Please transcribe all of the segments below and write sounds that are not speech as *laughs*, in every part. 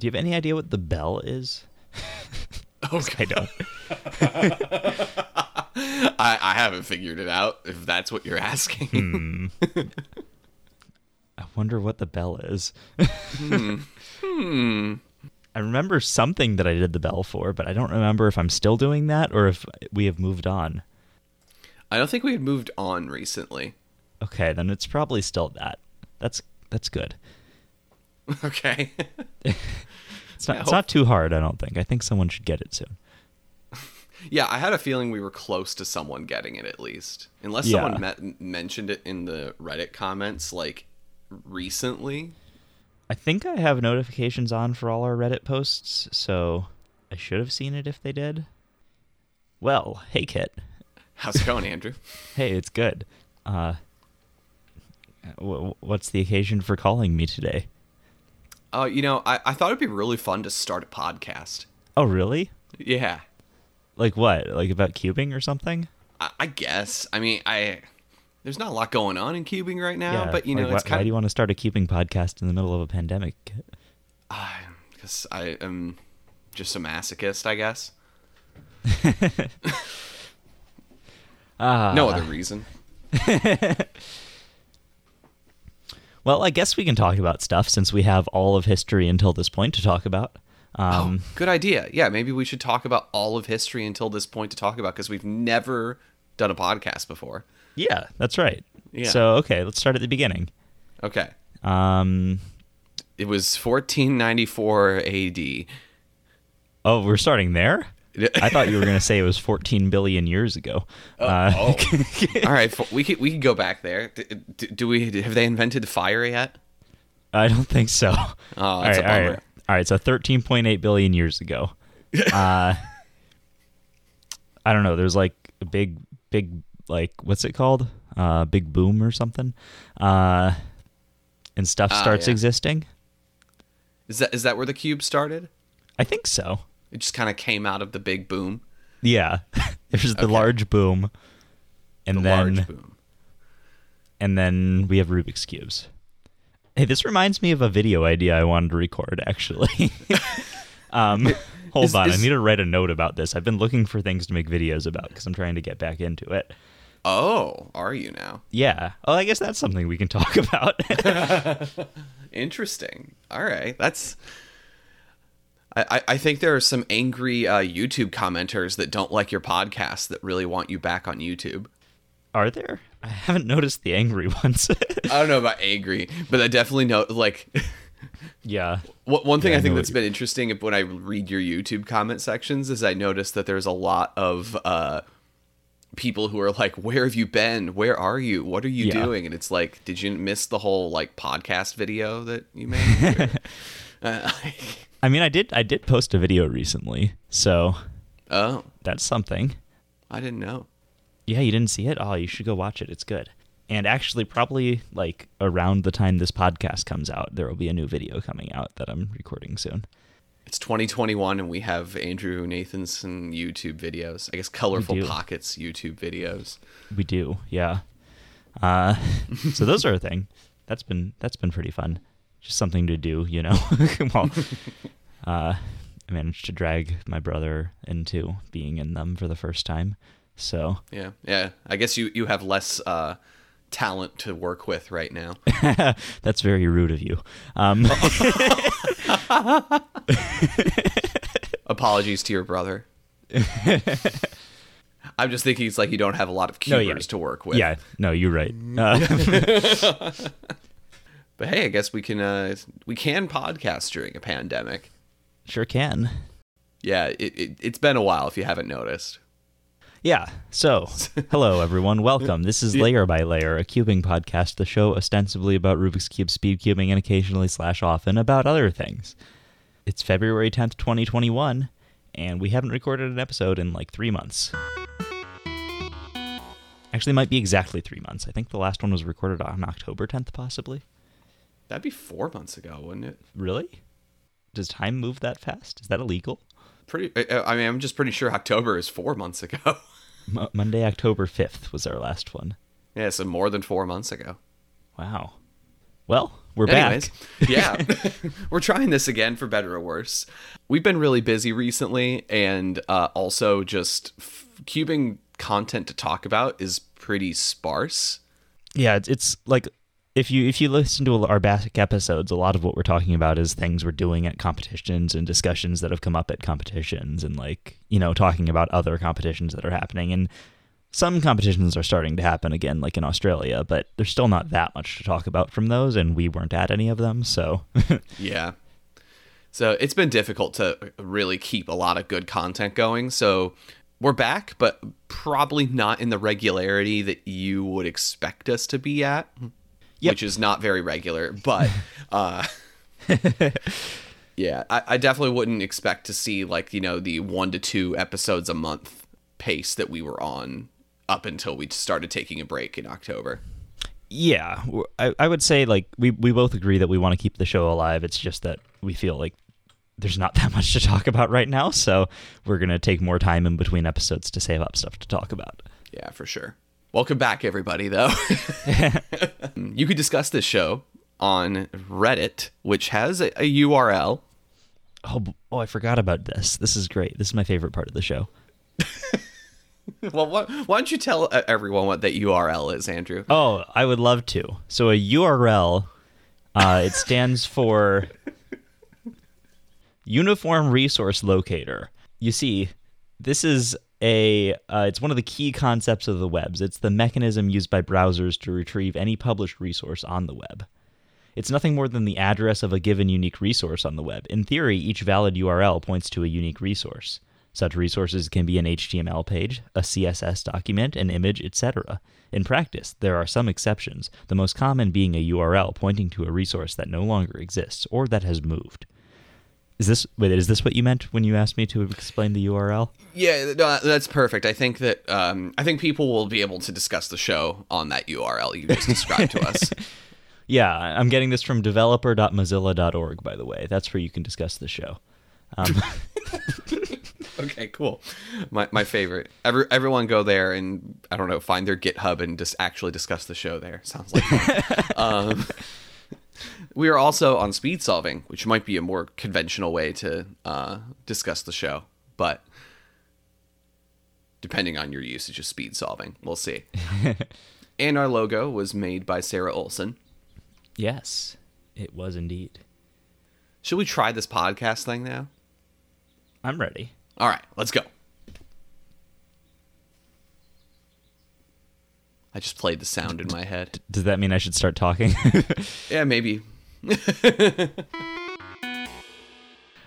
Do you have any idea what the bell is? *laughs* Okay. I don't. *laughs* I, I haven't figured it out. If that's what you're asking. I wonder what the bell is. Hmm. *laughs* I remember something that I did the bell for, but I don't remember if I'm still doing that or if we have moved on. I don't think we had moved on recently. Okay, then it's probably still that. That's that's good. *laughs* Okay. It's not Yeah, it's not too hard, I don't think. I think someone should get it soon. *laughs* yeah, I had a feeling we were close to someone getting it at least. Unless Yeah. someone met, mentioned it in the Reddit comments like recently. I think I have notifications on for all our Reddit posts, so I should have seen it if they did. Well, hey Kit. How's it going, *laughs* Andrew? Hey, it's good. Uh wh- what's the occasion for calling me today? Uh, you know, I, I thought it'd be really fun to start a podcast. Oh, really? Yeah. Like what? Like about cubing or something? I, I guess. I mean, I there's not a lot going on in cubing right now, but you know, like, it's why, why do you want to start a cubing podcast in the middle of a pandemic? because I am just a masochist, I guess. Ah, *laughs* No other reason. *laughs* Well, I guess we can talk about stuff since we have all of history until this point to talk about. Um, Good idea. Yeah, maybe we should talk about all of history until this point to talk about because we've never done a podcast before. Yeah, that's right. Yeah. So, okay, let's start at the beginning. Okay. Um, It was 1494 AD. oh, we're starting there? *laughs* I thought you were going to say it was 14 billion years ago. uh, oh. *laughs* All right, we could we could go back there. D- d- Do we have they invented fire yet? I don't think so. Oh, all *laughs* that's right, a all bummer. right, all right. So 13.8 billion years ago. Uh, I don't know. There's like a big, big, like what's it called? Uh, big boom or something. Uh, and stuff Ah, starts yeah. existing. Is that is that where the cube started? I think so. It just kind of came out of the big boom, Yeah. *laughs* There's the Okay. large boom, and the then large boom. and then we have Rubik's cubes. Hey, this reminds me of a video idea I wanted to record. Actually, *laughs* um, *laughs* hold Is- on, I need to write a note about this. I've been looking for things to make videos about because I'm trying to get back into it. Oh, are you now? Yeah. Oh, I guess that's something we can talk about. Interesting. All right, that's. I, I- I think there are some angry uh, YouTube commenters that don't like your podcast that really want you back on YouTube. Are there? I haven't noticed the angry *laughs* ones. I don't know about angry, but I definitely know like *laughs* yeah. One one thing Yeah, I I think know that's been interesting when I read your YouTube comment sections is I noticed that there's a lot of uh, people who are like, "Where have you been? Where are you? What are you Yeah. doing?" And it's like, "Did you miss the whole like podcast video that you made?" *laughs* Or- uh, I mean, I did. I did post a video recently, so oh, that's something. I didn't know. Yeah, you didn't see it? Oh, you should go watch it. It's good. And actually, probably like around the time this podcast comes out, there will be a new video coming out that I'm recording soon. It's 2021 and we have Andrew Nathaniel YouTube videos. I guess Colorful. Pockets YouTube videos. We do, yeah. Uh, *laughs* so those are a thing. That's been that's been pretty fun. Just something to do, you know. *laughs* well, *laughs* uh, I managed to drag my brother into being in them for the first time. So Yeah, yeah. I guess you you have less uh, talent to work with right now. *laughs* that's very rude of you. Um, Apologies to your brother. I'm just thinking it's like you don't have a lot of No, yeah. to work with. yeah, no, you're right. Uh, But hey, I guess we can uh, we can podcast during a pandemic. sure can. Yeah, it, it it's been a while if you haven't noticed. Yeah. So, hello everyone. Welcome. This is *laughs* Layer by Layer, a cubing podcast, the show ostensibly about Rubik's Cube speed cubing and occasionally slash often about other things. It's February 10th, 2021, and we haven't recorded an episode in like 3 months. Actually, it might be exactly 3 months. I think the last one was recorded on October 10th possibly. That'd be four months ago, wouldn't it? Really? Does time move that fast? Is that illegal? Pretty. I mean, I'm just pretty sure October is four months ago. *laughs* M- Monday, October 5th was our last one. yeah, so more than four months ago. Wow. Well, We're Anyways, back. yeah, *laughs* *laughs* we're trying this again for better or worse. We've been really busy recently, and uh, also just f- cubing content to talk about is pretty sparse. Yeah, it's, it's like if you if you listen to our back episodes, a lot of what we're talking about is things we're doing at competitions and discussions that have come up at competitions, and like you know talking about other competitions that are happening. And some competitions are starting to happen again, like in Australia, but there's still not that much to talk about from those, and we weren't at any of them, so *laughs* Yeah. So it's been difficult to really keep a lot of good content going. So we're back, but probably not in the regularity that you would expect us to be at, Yep. which is not very regular. But *laughs* uh, yeah, I, I definitely wouldn't expect to see like you know the one to two episodes a month pace that we were on up until we started taking a break in October. yeah, I, I would say like we we both agree that we want to keep the show alive. It's just that we feel like there's not that *laughs* much to talk about right now, so we're gonna take more time in between episodes to save up stuff to talk about. Yeah, for sure. Welcome back, everybody, though. *laughs* you could discuss this show on Reddit, which has a, a URL. Oh, oh, I forgot about this. This is great. This is my favorite part of the show. *laughs* Well, why, why don't you tell uh, everyone what that URL is, Andrew? Oh, I would love to. So a URL, uh, it stands for Uniform Resource Locator. You see, this is a uh, it's one of the key concepts of the webs. It's the mechanism used by browsers to retrieve any published resource on the web. It's nothing more than the address of a given unique resource on the web. In theory, each valid URL points to a unique resource. Such resources can be an HTML page, a CSS document, an image, etc. In practice, there are some exceptions, the most common being a URL pointing to a resource that no longer exists or that has moved. Is this wait, is this what you meant when you asked me to explain the URL? Yeah, no, that's perfect. I think that um, I think people will be able to discuss the show on that URL you just described to *laughs* us. Yeah, I'm getting this from developer.mozilla.org, by the way. That's where you can discuss the show. Um, *laughs* Okay, cool. My my favorite. Every, everyone go there and I don't know, find their GitHub and just actually discuss the show there. Sounds like fun. *laughs* um, we are also on speed solving, which might be a more conventional way to uh, discuss the show, but depending on your usage of speed solving, we'll see. *laughs* and our logo was made by Sarah Olson. yes, it was indeed. Should we try this podcast thing now? I'm ready. All right, let's go. I just played the sound in my head. Does that mean I should start talking? *laughs* Yeah, maybe. *laughs*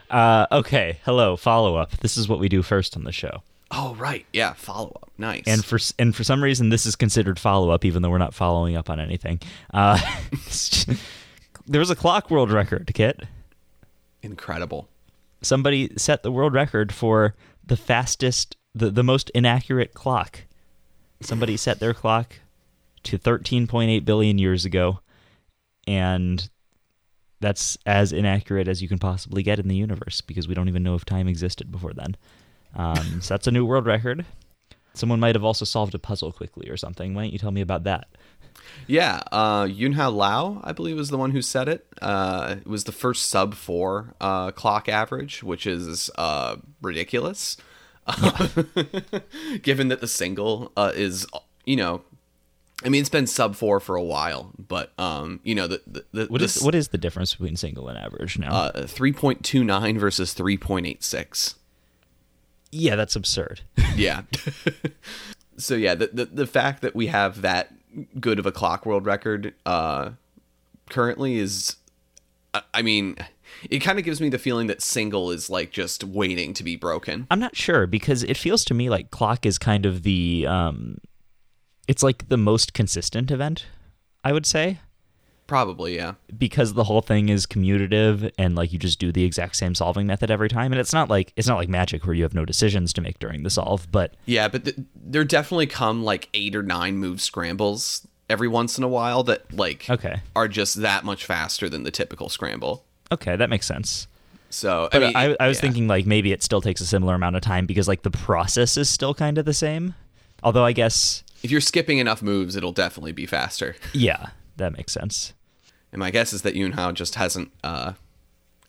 uh, okay, hello, follow up. This is what we do first on the show. Oh, right. Yeah, follow up. Nice. And for and for some reason, this is considered follow up, even though we're not following up on anything. Uh, *laughs* there was a clock world record, Kit. incredible. Somebody set the world record for the fastest, the, the most inaccurate clock. Somebody set their clock to 13.8 billion years ago, and that's as inaccurate as you can possibly get in the universe because we don't even know if time existed before then. Um, *laughs* so that's a new world record. Someone might have also solved a puzzle quickly or something. Why don't you tell me about that? Yeah, uh, Yunhao Lou, I believe, was the one who said it. Uh, it was the first sub four uh, clock average, which is uh, ridiculous, *laughs* *laughs* given that the single uh, is, you know, I mean, it's been sub four for a while, but um, you know, the the, the What is this, what is the difference between single and average now? uh, three point two nine versus three point eight six. yeah, that's absurd. *laughs* Yeah. *laughs* so yeah, the, the the fact that we have that good of a clock world record uh currently is I- I mean, it kind of gives me the feeling that single is like just waiting to be broken. I'm not sure because it feels to me like clock is kind of the um it's like the most consistent event, I would say, Probably, yeah. because the whole thing is commutative and like you just do the exact same solving method every time and it's not like it's not like magic where you have no decisions to make during the solve, but Yeah, but th- there definitely come like eight or nine move scrambles every once in a while that like okay. are just that much faster than the typical scramble. Okay, that makes sense. So, I, mean, I, I was yeah. thinking like maybe it still takes a similar amount of time because like the process is still kind of the same. Although I guess if you're skipping enough moves, it'll definitely be faster. yeah, that makes sense. And my guess is that Yunhao just hasn't uh,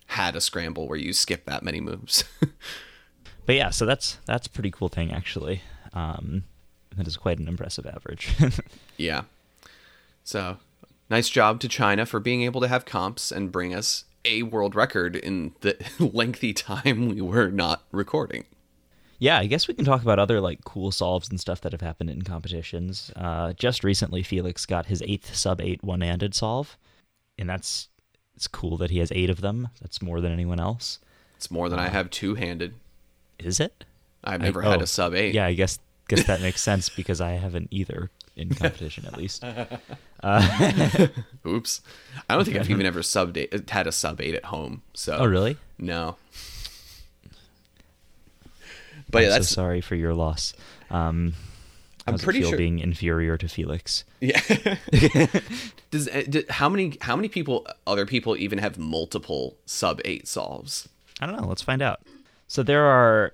had a scramble where you skip that many moves. *laughs* But yeah, so that's that's a pretty cool thing actually. Um, that is quite an impressive average. *laughs* yeah. So nice job to China for being able to have comps and bring us a world record in the *laughs* lengthy time we were not recording. Yeah, I guess we can talk about other like cool solves and stuff that have happened in competitions. Uh, just recently, Felix got his eighth sub eight one handed solve, and that's it's cool that he has eight of them. That's more than anyone else. It's more than I have two handed. Is it? I've I- never had oh, a sub eight. Yeah, I guess guess that makes *laughs* sense because I haven't either in competition at least. *laughs* Oops. I don't think I've *laughs* even ever sub eight, had a sub eight at home. So Oh, really? No. But I'm that's so sorry for your loss. Um, I'm pretty feel sure- being inferior to Felix. yeah. *laughs* *laughs* Does uh, how many how many people other people even have multiple sub eight solves? I don't know. Let's find out. So there are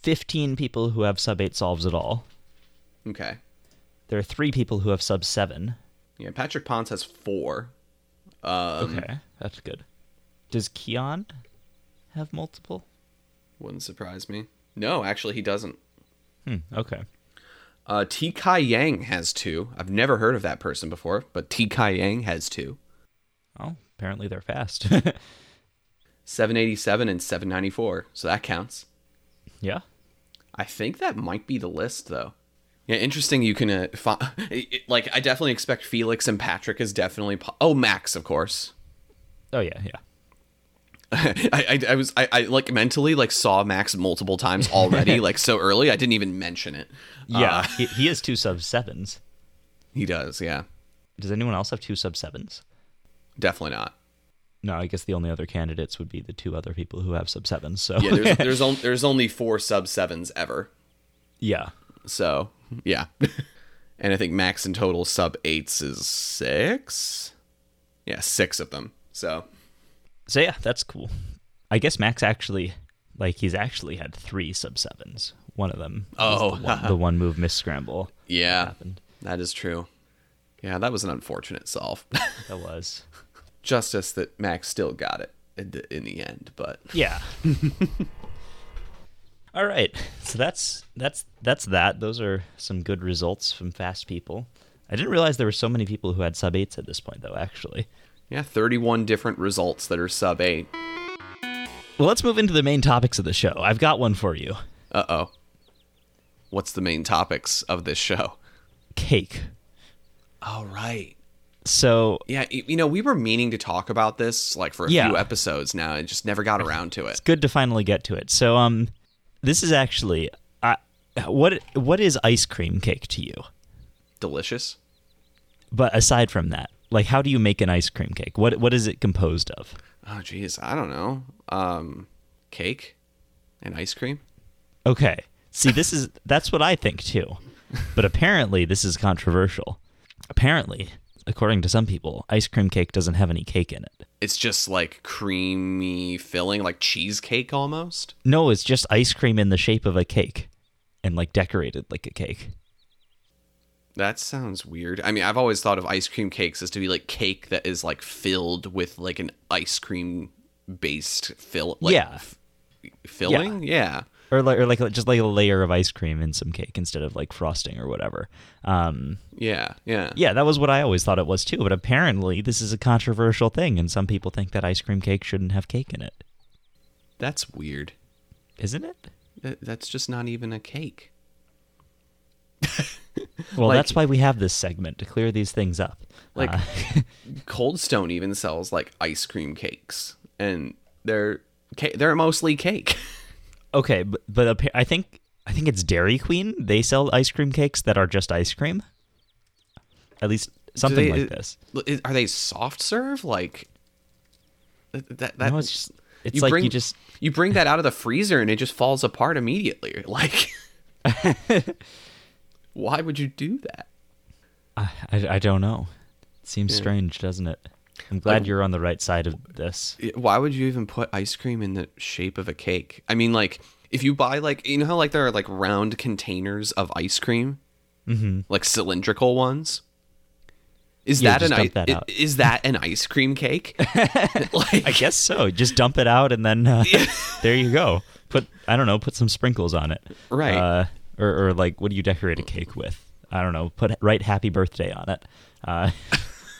15 people who have sub 8 solves at all. Okay. There are three people who have sub 7. Yeah, Patrick Ponce has four. Um, Okay, that's good. Does Kian have multiple? Wouldn't surprise me. No, actually, he doesn't. Hmm, okay. Uh, T. Kai Yang has two. I've never heard of that person before, but T. Kai Yang has two. Oh, apparently they're fast. *laughs* 787 and 794. So that counts. yeah. I think that might be the list, though. Yeah, interesting. You can uh, fi- *laughs* it- like. I definitely expect Felix and Patrick is definitely. Po- oh, Max, of course. Oh, yeah, yeah. *laughs* I, I, I was I, I like mentally like saw Max multiple times already *laughs* like so early I didn't even mention it. Yeah, Uh, he, he has two sub 7s. *laughs* he does. Yeah, Does anyone else have two sub 7s? definitely not. No, I guess the only other candidates would be the two other people who have sub 7s. So, Yeah, there's there's, on, there's only four sub sevens ever. yeah. So yeah, and I think Max in total sub eights is six. Yeah, six of them. So So yeah, that's cool. I guess Max actually, like, he's actually had three sub sevens. One of them, Oh. the one, the one move miss scramble yeah, happened. that is true. Yeah, that was an unfortunate solve. *laughs* That was, Justice that Max still got it in the, in the end, but yeah. *laughs* All right, so that's that's that's that. Those are some good results from fast people. I didn't realize there were so many people who had sub eights at this point, though. Actually, yeah, 31 different results that are sub eight. well, let's move into the main topics of the show. I've got one for you: Uh oh. What's the main topics of this show? cake. All right. So Yeah, you know, we were meaning to talk about this like for a Yeah. few episodes now and just never got around to it. It's good to finally get to it. So, um, this is actually, uh, what what is ice cream cake to you? Delicious. But aside from that, like, how do you make an ice cream cake? What what is it composed of? Oh geez, I don't know. Um cake and ice cream? Okay, see, this is *laughs* that's what I think too, but apparently this is controversial. Apparently, according to some people, ice cream cake doesn't have any cake in it. It's just like creamy filling, like cheesecake almost. No, it's just ice cream in the shape of a cake, and like decorated like a cake. That sounds weird. I mean, I've always thought of ice cream cakes as to be like cake that is like filled with like an ice cream based fill like Yeah. f- filling? Yeah. or like, or like just like a layer of ice cream in some cake instead of like frosting or whatever. Um, Yeah. Yeah. yeah, that was what I always thought it was too. But apparently, this is a controversial thing, and some people think that ice cream cake shouldn't have cake in it. That's weird. Isn't it? That, that's just not even a cake. *laughs* Well, Like- that's why we have this segment to clear these things up. Like- Uh, *laughs* Cold Stone even sells like ice cream cakes, and they're they're mostly cake. *laughs* okay, but but I think I think it's Dairy Queen. They sell ice cream cakes that are just ice cream. At least something they- like this. Is- Are they soft serve? Like that? that, that no, it's just it's you like bring you just you bring that out of the freezer and it just falls apart immediately. Like, why would you do that? I, I, I don't know. It seems strange, doesn't it? I'm glad Like- you're on the right side of this. Why would you even put ice cream in the shape of a cake? I mean, like if you buy like you know how like there are like round containers of ice cream, mm-hmm. like cylindrical ones. Is Yeah, that an ice? that out. Is that an ice cream cake? like, *laughs* I guess so. Just dump it out and then uh, *laughs* there you go. Put I don't know, put some sprinkles on it. Right. Uh, or, or like what do you decorate a cake with? I don't know. Put write happy birthday on it. Uh,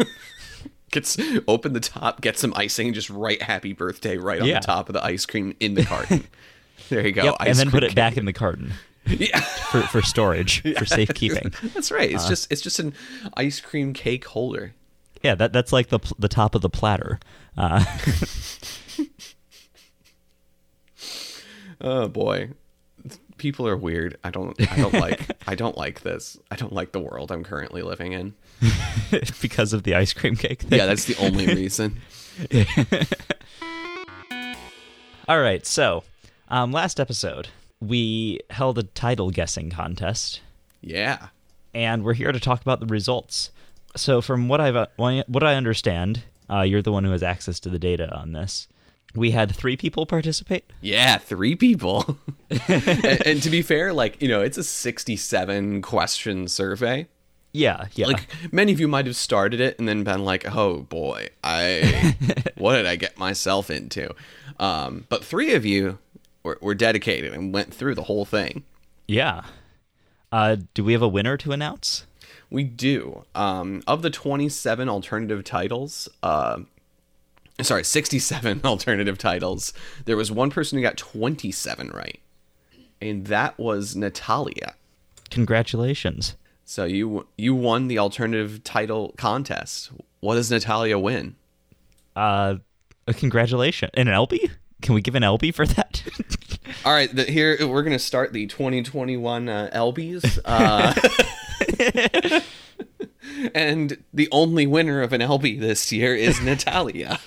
*laughs* gets open the top, get some icing, and just write "Happy Birthday" right on Yeah. the top of the ice cream in the carton. *laughs* there you go. yep, and then put it back in the carton. *laughs* Yeah, for, for storage for safekeeping. that's right. Uh. It's just it's just an ice cream cake holder. Yeah, that that's like the the top of the platter. Uh, Oh boy, people are weird. I don't I don't *laughs* like I don't like this. I don't like the world I'm currently living in. *laughs* because of the ice cream cake. Thing. Yeah, that's the only *laughs* reason. All right, so um, last episode we held a title guessing contest, Yeah. and we're here to talk about the results. So, from what I've uh, what I understand, uh, you're the one who has access to the data on this. We had three people participate. Yeah, three people. *laughs* and, and to be fair, like, you know, it's a 67 question survey. Yeah, yeah, Like many of you might have started it and then been like, "Oh boy, I *laughs* what did I get myself into?" Um, but three of you were, were dedicated and went through the whole thing. yeah. Uh, do we have a winner to announce? We do. Um, of the 27 alternative titles, uh, sorry, 67 *laughs* alternative titles, there was one person who got 27 right, and that was Natalia. Congratulations. So you you won the alternative title contest. What does Natalia win? Uh, a congratulations. And an LB? Can we give an LB for that? *laughs* All right, the, here we're gonna start the 2021 uh, LBs, uh, *laughs* and the only winner of an LB this year is Natalia.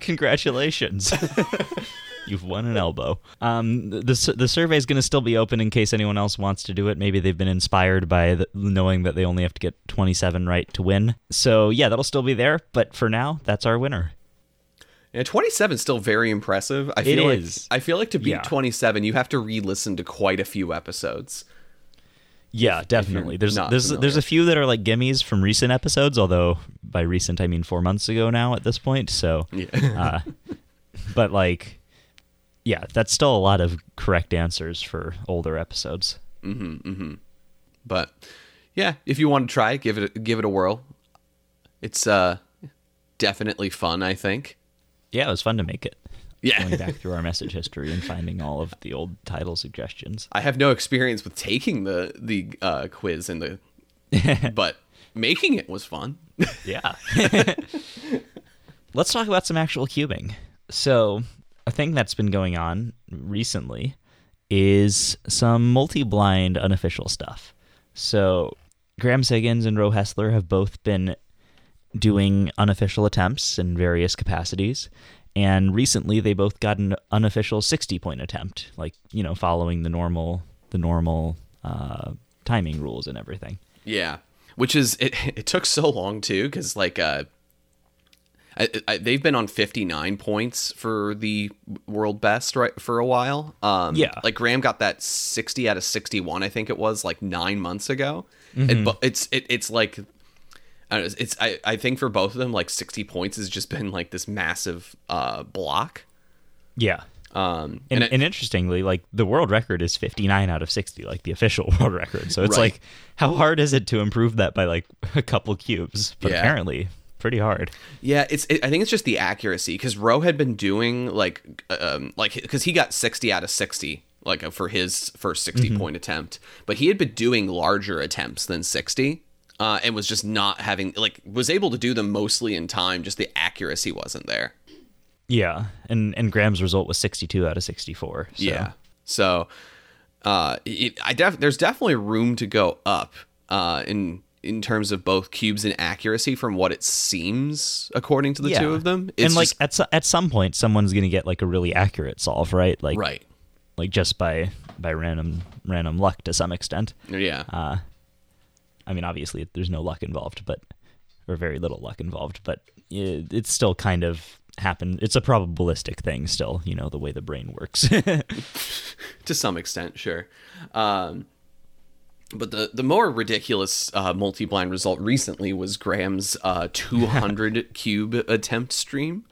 Congratulations. *laughs* You've won an elbow. Um, the the survey is going to still be open in case anyone else wants to do it. Maybe they've been inspired by the, knowing that they only have to get 27 right to win. So yeah, that'll still be there. But for now, that's our winner. Yeah, 27 is still very impressive. I feel like is. I feel like to beat Yeah. 27, you have to re-listen to quite a few episodes. Yeah, definitely. There's there's familiar. there's a few that are like gimmies from recent episodes. Although by recent I mean four months ago now at this point. So, uh, *laughs* but like, yeah, that's still a lot of correct answers for older episodes. But yeah, if you want to try, give it give it a whirl. It's uh definitely fun, I think. Yeah, it was fun to make it. Yeah. Going back through our message history and finding all of the old title suggestions. I have no experience with taking the the uh, quiz and the, *laughs* but making it was fun. *laughs* Yeah. Let's talk about some actual cubing. So, a thing that's been going on recently is some multi blind unofficial stuff. So, Graham Siggins and Rowe Hessler have both been doing unofficial attempts in various capacities. And recently they both got an unofficial 60 point attempt, like, you know, following the normal the normal uh, timing rules and everything. Yeah, which is it. *laughs* It took so long too because like uh, I, I, they've been on fifty nine points for the world best right for a while. Um, Yeah. like Graham got that sixty out of sixty one. I think it was like nine months ago. Mm-hmm. It, it's it, it's like. I know, it's I, I think for both of them like 60 points has just been like this massive uh block Yeah. um And, and, it- and interestingly, like the world record is 59 out of 60, like the official *laughs* world record. So it's Right. like, how hard is it to improve that by like *laughs* a couple cubes? But Yeah. apparently, pretty hard. Yeah, it's. It, I think it's just the accuracy because Rowe had been doing like, um, like because he got sixty out of sixty, like uh, for his first 60 point attempt, but he had been doing larger attempts than sixty, uh, and was just not having like was able to do them mostly in time. Just the accuracy wasn't there. Yeah. And and Graham's result was 62 out of 64. So. Yeah. So, uh, it, I def- there's definitely room to go up, uh, in in terms of both cubes and accuracy from what it seems according to the Yeah. two of them. and like just- at so- at some point, someone's gonna get like a really accurate solve, right? Like right. like just by by random random luck to some extent. Yeah. Uh, I mean, obviously, there's no luck involved, but or very little luck involved, but it, it's still kind of happened. It's a probabilistic thing, still. You know the way the brain works. *laughs* to some extent, sure. Um, But the, the more ridiculous uh, multi blind result recently was Graham's uh, 200 *laughs* cube attempt stream,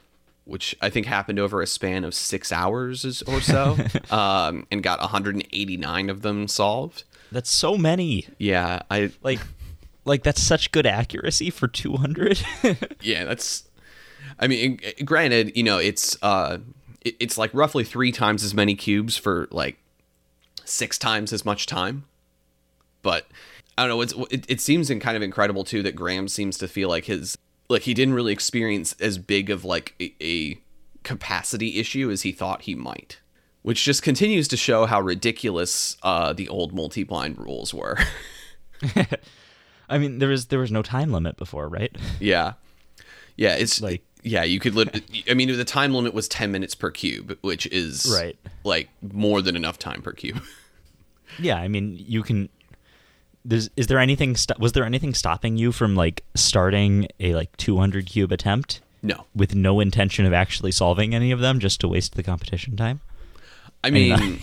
which I think happened over a span of six hours or so, *laughs* um, and got 189 of them solved. That's so many. Yeah, I Like, like that's such good accuracy for 200. *laughs* yeah, that's. I mean, granted, you know, it's uh, it, it's like roughly three times as many cubes for like six times as much time. But I don't know. It's it, it seems in kind of incredible too that Graham seems to feel like his like he didn't really experience as big of like a, a capacity issue as he thought he might, which just continues to show how ridiculous uh, the old multi-blind rules were. *laughs* I mean, there was there was no time limit before, right? yeah, yeah. It's Like- yeah, you could. Lit- I mean, the time limit was ten minutes per cube, which is Right. like more than enough time per cube. *laughs* Yeah, I mean, you can. There's is there anything? St- was there anything stopping you from like starting a like 200 cube attempt no, with no intention of actually solving any of them, just to waste the competition time? I mean,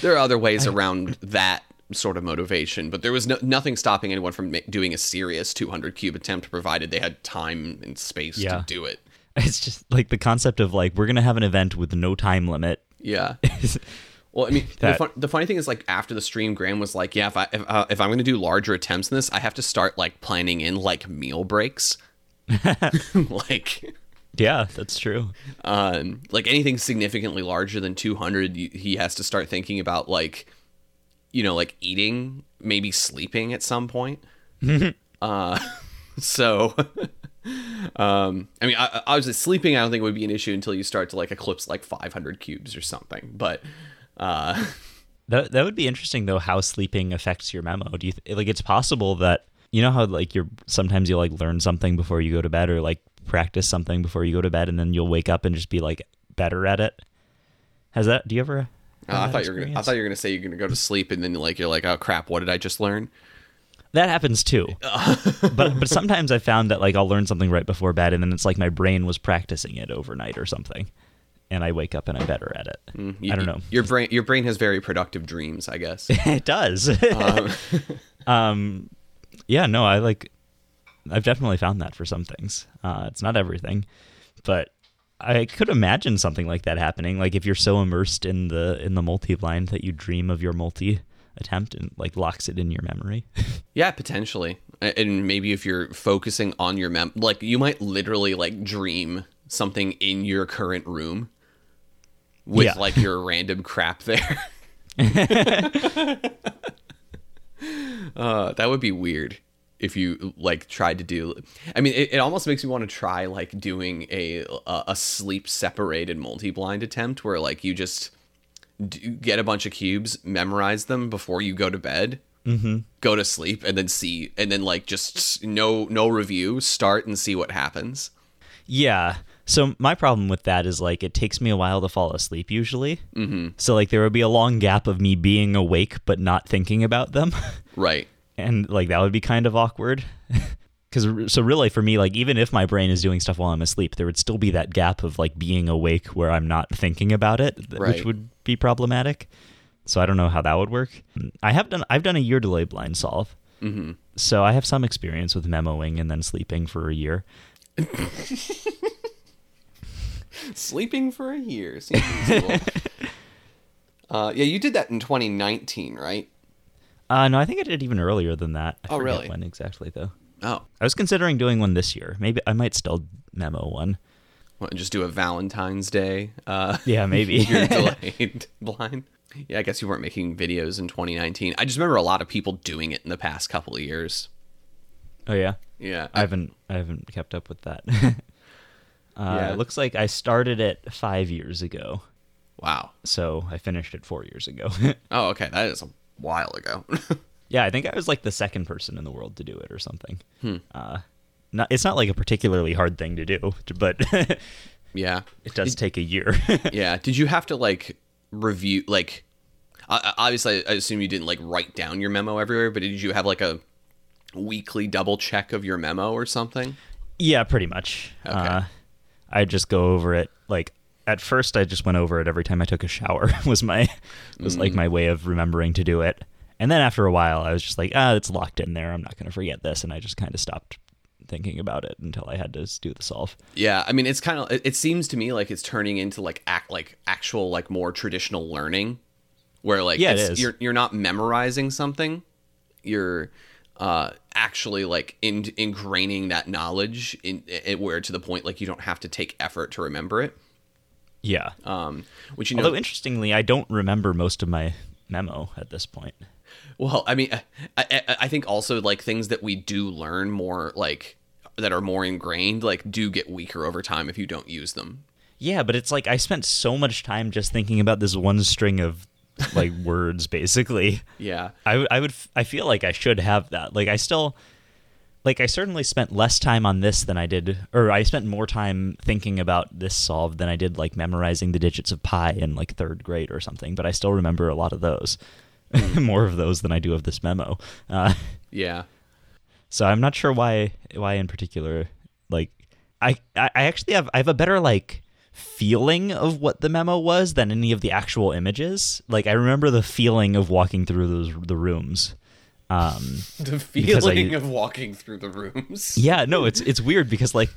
there are other ways *laughs* around that sort of motivation, but there was no, nothing stopping anyone from ma- doing a serious 200 cube attempt, provided they had time and space Yeah. to do it. *laughs* It's just like the concept of like we're gonna have an event with no time limit. Yeah. *laughs* Well, I mean, the, fun, the funny thing is, like after the stream, Graham was like, "Yeah, if I if, uh, if I'm going to do larger attempts in this, I have to start like planning in like meal breaks, like." Yeah, that's true. um, like anything significantly larger than 200 he has to start thinking about like you know like eating maybe sleeping at some point *laughs* uh, *laughs* so *laughs* um, i mean I, obviously sleeping i don't think would be an issue until you start to like eclipse like 500 cubes or something but uh, That that would be interesting though. How sleeping affects your memo. Do you th- like? It's possible that you know how like you're sometimes you like learn something before you go to bed, or like practice something before you go to bed, and then you'll wake up and just be like better at it. Has that? Do you ever? uh, i thought you were gonna, i thought you were gonna say you're gonna go to sleep and then like you're like oh crap what did i just learn That happens too. *laughs* but but sometimes I found that like I'll learn something right before bed, and then it's like my brain was practicing it overnight or something, and I wake up and I'm better at it. You- I don't know. your brain your brain has very productive dreams i guess *laughs* it does. um, *laughs* um, yeah, no, I like. I've definitely found that for some things. Uh, it's not everything, but I could imagine something like that happening. Like if you're so immersed in the in the multi blind that you dream of your multi attempt and like locks it in your memory. *laughs* Yeah, potentially. And maybe if you're focusing on your mem, like you might literally like dream something in your current room with Yeah. like your random crap there. *laughs* *laughs* uh, that would be weird if you like tried to do. I mean, it, it almost makes me want to try like doing a a, a sleep separated multi blind attempt where like you just d- get a bunch of cubes, memorize them before you go to bed, go to sleep, and then see, and then like just no no review, start and see what happens. yeah. So my problem with that is like it takes me a while to fall asleep usually. Mm-hmm. So like there would be a long gap of me being awake but not thinking about them. *laughs* Right. And like that would be kind of awkward *laughs* because so really for me like even if my brain is doing stuff while i'm asleep there would still be that gap of like being awake where i'm not thinking about it th- which would be problematic so i don't know how that would work i have done i've done a year delay blind solve Mm-hmm. so i have some experience with memoing and then sleeping for a year *laughs* Sleeping for a year seems reasonable. *laughs* uh, yeah, you did that in 2019, right? Uh no i think i did even earlier than that I Oh, really? when exactly though Oh, i was considering doing one this year maybe i might still memo one well, just do a Valentine's Day. Uh, *laughs* yeah maybe *laughs* you're *laughs* delayed blind. Yeah, I guess you weren't making videos in 2019. I just remember a lot of people doing it in the past couple of years. oh yeah Yeah, I haven't I haven't kept up with that. uh, Yeah. It looks like I started it five years ago, wow. so I finished it four years ago. Oh, okay, that is a while ago. *laughs* yeah, I think I was like the second person in the world to do it or something. Uh, not, it's not like a particularly hard thing to do, *laughs* but *laughs* yeah, it does take a year. yeah. Did you have to like review like? Obviously, I assume you didn't like write down your memo everywhere, but did you have like a weekly double check of your memo or something? yeah, pretty much. Okay. Uh, I just go over it like. At first, I just went over it every time I took a shower. *laughs* was my was like my way of remembering to do it, And then after a while, I was just like, ah, it's locked in there. I'm not going to forget this, and I just kind of stopped thinking about it until I had to do the solve. Yeah, I mean, it's kind of. It, it seems to me like it's turning into like act like actual like more traditional learning, where like Yeah, it it's, you're you're not memorizing something, you're uh actually like in, ingraining that knowledge in it where to the point like you don't have to take effort to remember it. Yeah. Um, which you know, Although interestingly, I don't remember most of my memo at this point. Well, I mean, I, I, I think also like things that we do learn more like that are more ingrained like do get weaker over time if you don't use them. Yeah, but it's like I spent so much time just thinking about this one string of like *laughs* words, basically. Yeah. I would I feel like I should have that. Like I still like I certainly spent less time on this than I did or I spent more time thinking about this solved than I did like memorizing the digits of pi in like 3rd grade or something, but I still remember a lot of those. *laughs* more of those than I do of this memo. Uh, Yeah. so I'm not sure why why in particular like I I I actually have I have a better like feeling of what the memo was than any of the actual images. Like I remember the feeling of walking through those the rooms. Um *laughs* The Because I- feeling of walking through the rooms. *laughs* yeah, no, it's it's weird because like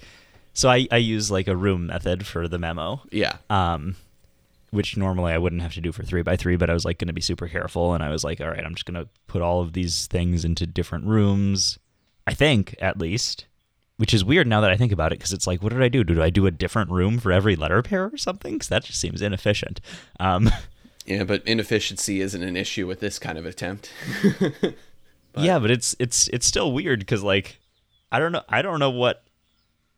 so I I use like a room method for the memo. Yeah. Um which normally I wouldn't have to do for three by three, but I was like going to be super careful, and I was like, all right, I'm just going to put all of these things into different rooms. I think at least, which is weird now that I think about it, because it's like, what did I do? Did I do a different room for every letter pair or something? Because that just seems inefficient. Um, *laughs* Yeah, but inefficiency isn't an issue with this kind of attempt. Yeah, but it's it's it's still weird because like I don't know I don't know what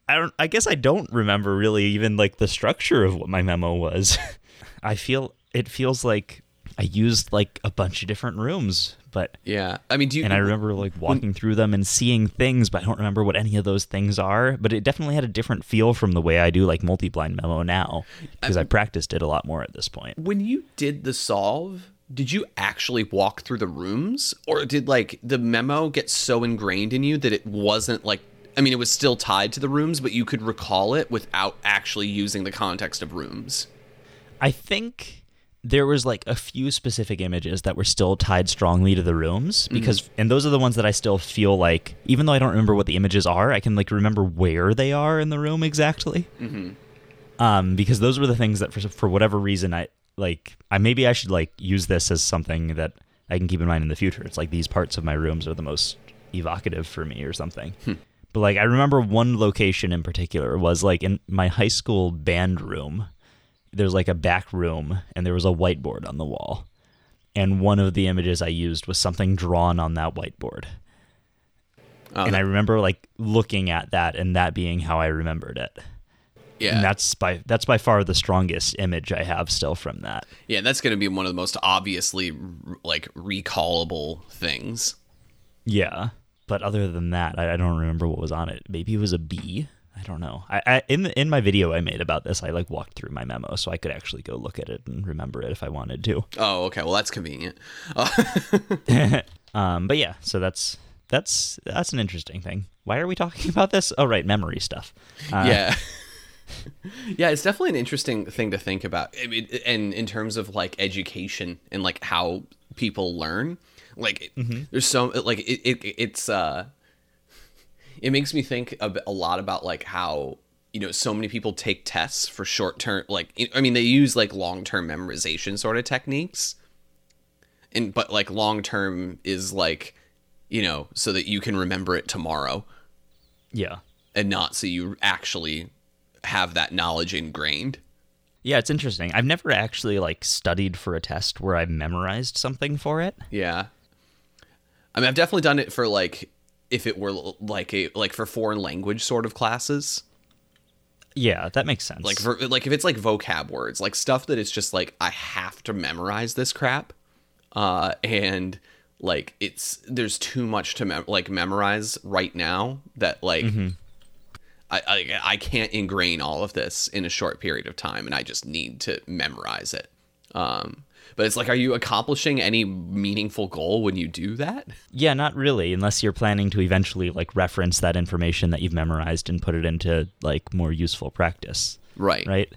I don't I guess I don't remember really even like the structure of what my memo was. *laughs* I feel it feels like I used like a bunch of different rooms, but yeah. I mean, do you and I remember like walking through them and seeing things, but I don't remember what any of those things are. But it definitely had a different feel from the way I do like multi-blind memo now because I practiced it a lot more at this point. when you did the solve, did you actually walk through the rooms or did like the memo get so ingrained in you that it wasn't like I mean, it was still tied to the rooms, but you could recall it without actually using the context of rooms. I think there was like a few specific images that were still tied strongly to the rooms because and those are the ones that I still feel like even though I don't remember what the images are, I can like remember where they are in the room exactly. Um, because those were the things that for for whatever reason I like I maybe I should like use this as something that I can keep in mind in the future. It's like these parts of my rooms are the most evocative for me or something. Hmm. But like I remember one location in particular was like in my high school band room. There's like a back room and there was a whiteboard on the wall. And one of the images I used was something drawn on that whiteboard. Oh, and I remember like looking at that and that being how I remembered it. Yeah, And that's by that's by far the strongest image I have still from that. yeah, that's going to be one of the most obviously like recallable things. Yeah. But other than that, I, I don't remember what was on it. Maybe it was a B. I don't know. I, I in the, in my video I made about this, I like walked through my memo so I could actually go look at it and remember it if I wanted to. Oh, okay. Well, that's convenient. *laughs* *laughs* Um, but yeah, so that's that's that's an interesting thing. Why are we talking about this? Oh, right, memory stuff. Uh, yeah. *laughs* *laughs* yeah, it's definitely an interesting thing to think about. I mean, and in terms of like education and like how people learn, like there's so like it, it it's uh it makes me think a, a lot about like how you know so many people take tests for short term like i mean they use like long term memorization sort of techniques and but like long term is like you know so that you can remember it tomorrow yeah. and not so you actually have that knowledge ingrained. Yeah, it's interesting. I've never actually like studied for a test where I memorized something for it. Yeah. I mean, I've definitely done it for like if it were like a like for foreign language sort of classes. Yeah, that makes sense. Like for like if it's like vocab words, like stuff that it's just like I have to memorize this crap. Uh and like it's there's too much to mem- like memorize right now that like I, I I can't ingrain all of this in a short period of time, and I just need to memorize it. Um, but it's like, are you accomplishing any meaningful goal when you do that? Yeah, not really, unless you're planning to eventually like reference that information that you've memorized and put it into like more useful practice, Right. right?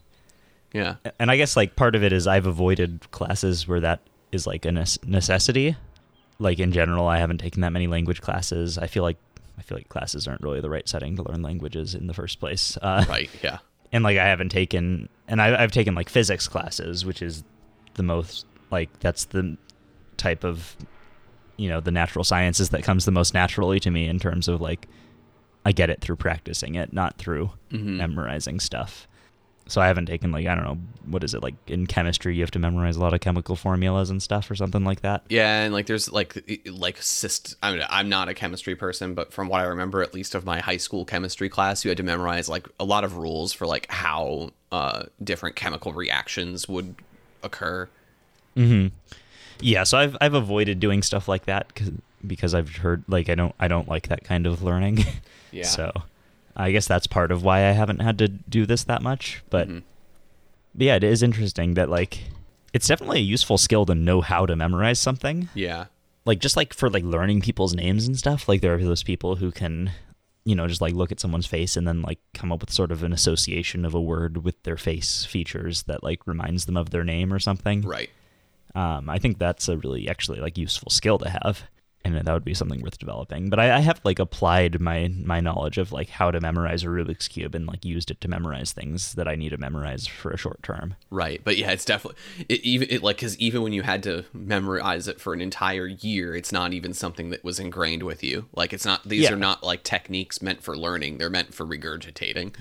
Yeah. And I guess like part of it is I've avoided classes where that is like a necessity. like in general, I haven't taken that many language classes. I feel like I feel like classes aren't really the right setting to learn languages in the first place. Uh, Right. Yeah. *laughs* and like I haven't taken, and I, I've taken like physics classes, which is the most like that's the type of you know the natural sciences that comes the most naturally to me in terms of like I get it through practicing it, not through Mhm. memorizing stuff. So I haven't taken like I don't know what is it like in chemistry you have to memorize a lot of chemical formulas and stuff or something like that. Yeah, and like there's like like syst- I mean, I'm not a chemistry person, but from what I remember, at least of my high school chemistry class, you had to memorize like a lot of rules for like how uh, different chemical reactions would occur. Hmm. Yeah, so I've I've avoided doing stuff like that cause, because I've heard like I don't I don't like that kind of learning. *laughs* Yeah. So I guess that's part of why I haven't had to do this that much, but, Mhm. but yeah, it is interesting that like it's definitely a useful skill to know how to memorize something. Yeah. Like just like for like learning people's names and stuff, like there are those people who can you know just like look at someone's face and then like come up with sort of an association of a word with their face features that like reminds them of their name or something. Right. Um, I think that's a really actually like useful skill to have, and that would be something worth developing. But I, I have like applied my my knowledge of like how to memorize a Rubik's cube and like used it to memorize things that I need to memorize for a short term. Right. But yeah, it's definitely it, even it, like because even when you had to memorize it for an entire year, it's not even something that was ingrained with you. Like it's not these Yeah. are not like techniques meant for learning; they're meant for regurgitating.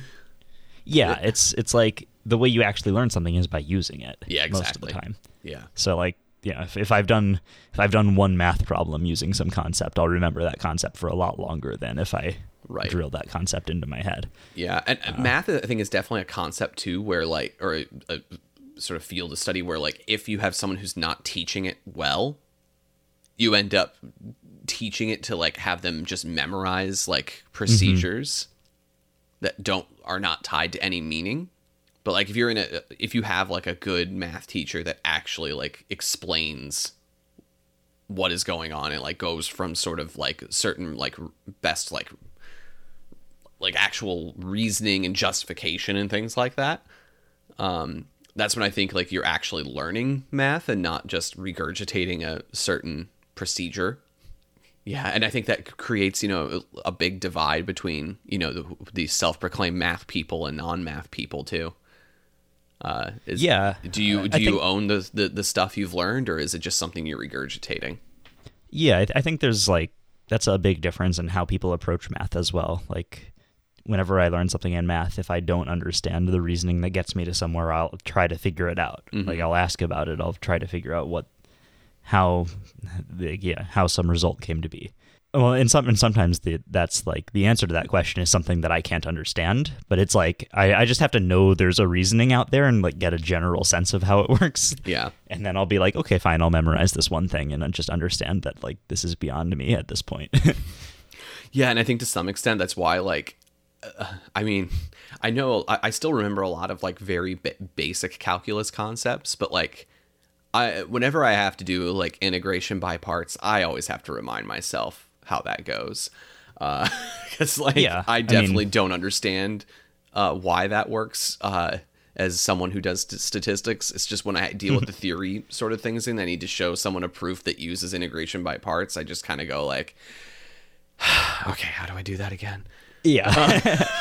Yeah, it's it's like the way you actually learn something is by using it. Yeah, Most of the exactly. time. Yeah. So like yeah, if, if I've done if I've done one math problem using some concept, I'll remember that concept for a lot longer than if I Right. drill that concept into my head. Yeah, and and uh, math I think is definitely a concept too, where like or a, a sort of field of study where like if you have someone who's not teaching it well, you end up teaching it to like have them just memorize like mm-hmm. procedures that don't are not tied to any meaning. But like if you're in a if you have like a good math teacher that actually like explains what is going on and like goes from sort of like certain like best like like actual reasoning and justification and things like that um that's when i think like you're actually learning math and not just regurgitating a certain procedure. Yeah and i think that creates you know a big divide between you know the, the self-proclaimed math people and non-math people too uh is, Yeah, do you I do you think- own the, the the stuff you've learned or is it just something you're regurgitating Yeah, I, th- I think there's like that's a big difference in how people approach math as well. Like whenever I learn something in math, if I don't understand the reasoning that gets me to somewhere, I'll try to figure it out. Like I'll ask about it. I'll try to figure out what how the, yeah how some result came to be. Well, and some and sometimes the, that's like the answer to that question is something that I can't understand. But it's like I, I just have to know there's a reasoning out there and like get a general sense of how it *laughs* works. yeah And then I'll be like, okay, fine, I'll memorize this one thing and then just understand that like this is beyond me at this point. *laughs* Yeah, and I think to some extent that's why, like, uh, I mean, I know I, I still remember a lot of like very ba- basic calculus concepts, but like, I whenever I have to do like integration by parts, I always have to remind myself how that goes, *laughs* because like Yeah, I I mean- definitely don't understand uh, why that works. Uh, as someone who does st- statistics, it's just when I deal with the *laughs* theory sort of things and I need to show someone a proof that uses integration by parts, I just kind of go like, *sighs* okay, how do I do that again? yeah. *laughs*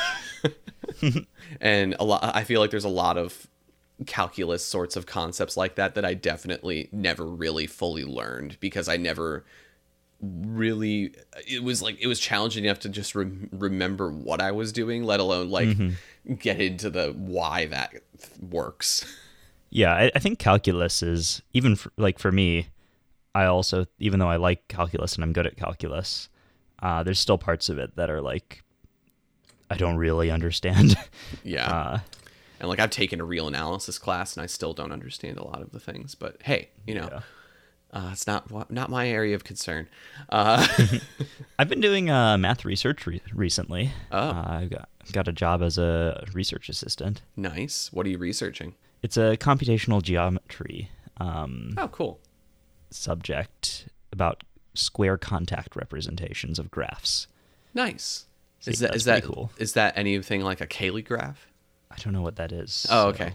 And a lot, I feel like there's a lot of calculus sorts of concepts like that that I definitely never really fully learned because I never really it was like it was challenging enough to just rem- remember what I was doing let alone like get into the why that works yeah, I, I think calculus is even for, like for me, I also even though I like calculus and I'm good at calculus, uh, there's still parts of it that are like I don't really understand. *laughs* yeah uh, and like I've taken a real analysis class and I still don't understand a lot of the things but hey you know Yeah. Uh, it's not not my area of concern uh *laughs* *laughs* I've been doing uh, math research re- recently. Oh. Uh, I got got a job as a research assistant. nice what are you researching It's a computational geometry um, oh cool subject about square contact representations of graphs. Nice. See, Is that that's that cool. is that anything like a Cayley graph? I don't know what that is. Oh, so- okay.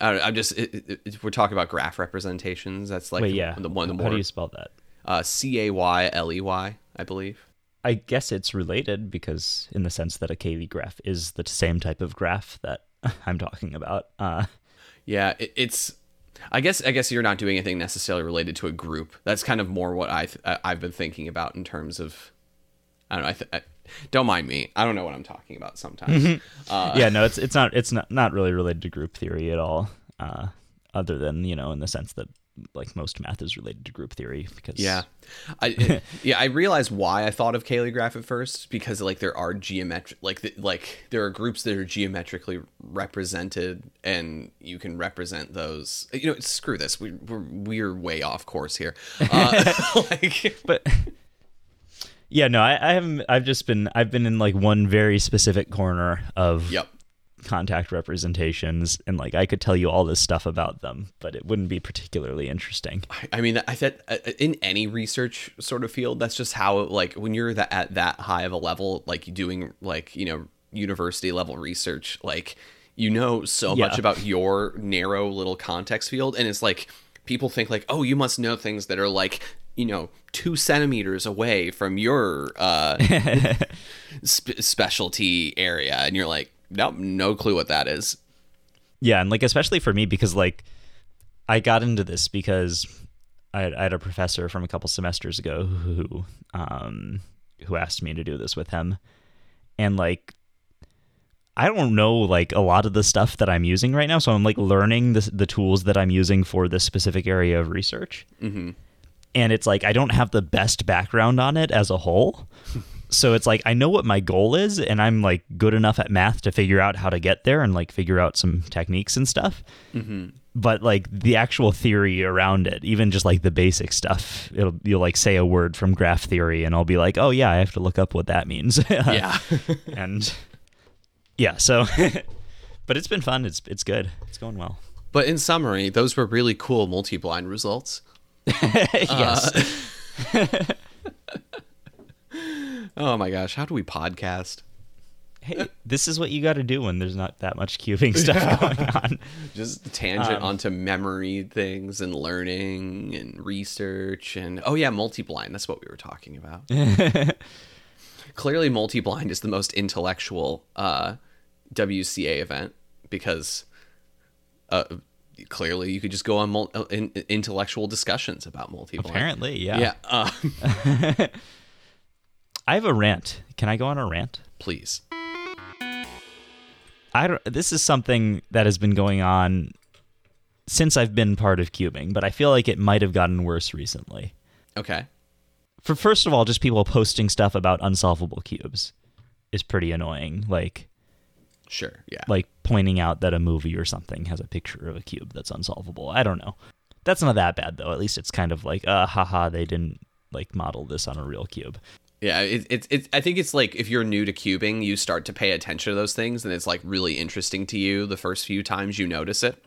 I don't- I'm just it, it, we're talking about graph representations. That's like Wait, yeah. the one the How more do you spell that? uh, C A Y L E Y, I believe. I guess it's related because, in the sense that a Cayley graph is the same type of graph that *laughs* I'm talking about. Uh, Yeah, it, it's. I guess I guess you're not doing anything necessarily related to a group. That's kind of more what I th- I- I've been thinking about in terms of. I don't know. I, th- I don't mind me. I don't know what I'm talking about sometimes. uh, yeah, no, it's it's not it's not not really related to group theory at all. Uh, other than you know, in the sense that like most math is related to group theory because Yeah, I *laughs* yeah I realized why I thought of Cayley graph at first because like there are geometric like the, like there are groups that are geometrically represented and you can represent those. You know, screw this. We we're we're way off course here. Uh, *laughs* *laughs* like, but yeah, no, I, I haven't. I've just been. I've been in like one very specific corner of yep. contact representations, and like I could tell you all this stuff about them, but it wouldn't be particularly interesting. I mean, I said uh, in any research sort of field, that's just how like when you're that at that high of a level, like doing like you know university level research, like you know so Yeah. much about your narrow little context field, and it's like people think like, oh, you must know things that are like you know two centimeters away from your uh, *laughs* sp- specialty area, and you're like, nope, no clue what that is. Yeah, and like especially for me because like I got into this because I had, I had a professor from a couple semesters ago who um who asked me to do this with him, and like I don't know like a lot of the stuff that I'm using right now, so I'm like learning the the tools that I'm using for this specific area of research, hmm and it's like I don't have the best background on it as a whole. So it's like I know what my goal is, and I'm like good enough at math to figure out how to get there and like figure out some techniques and stuff. hmm But like the actual theory around it, even just like the basic stuff, it'll you'll like say a word from graph theory, and I'll be like, oh yeah, I have to look up what that means. *laughs* Yeah. *laughs* and yeah, so. *laughs* but it's been fun. It's it's good. It's going well. But in summary, those were really cool multi-blind results. *laughs* yes. *laughs* Oh my gosh, how do we podcast? hey, this is what you got to do when there's not that much cubing stuff going on. *laughs* Just tangent Um, onto memory things and learning and research and oh yeah, multi-blind. That's what we were talking about. Clearly, multi-blind is the most intellectual uh, WCA event because uh, clearly you could just go on mul- uh, in, intellectual discussions about multi-blind. Apparently, yeah. yeah. Uh, *laughs* *laughs* I have a rant. Can I go on a rant? please. I don't, this is something that has been going on since I've been part of cubing, but I feel like it might have gotten worse recently. Okay. For first of all, just people posting stuff about unsolvable cubes is pretty annoying. Like Sure. Yeah. like pointing out that a movie or something has a picture of a cube that's unsolvable. I don't know. That's not that bad though. At least it's kind of like, uh, haha, they didn't like model this on a real cube. Yeah, it's it's it's. I think it's like if you're new to cubing, you start to pay attention to those things, and it's like really interesting to you the first few times you notice it.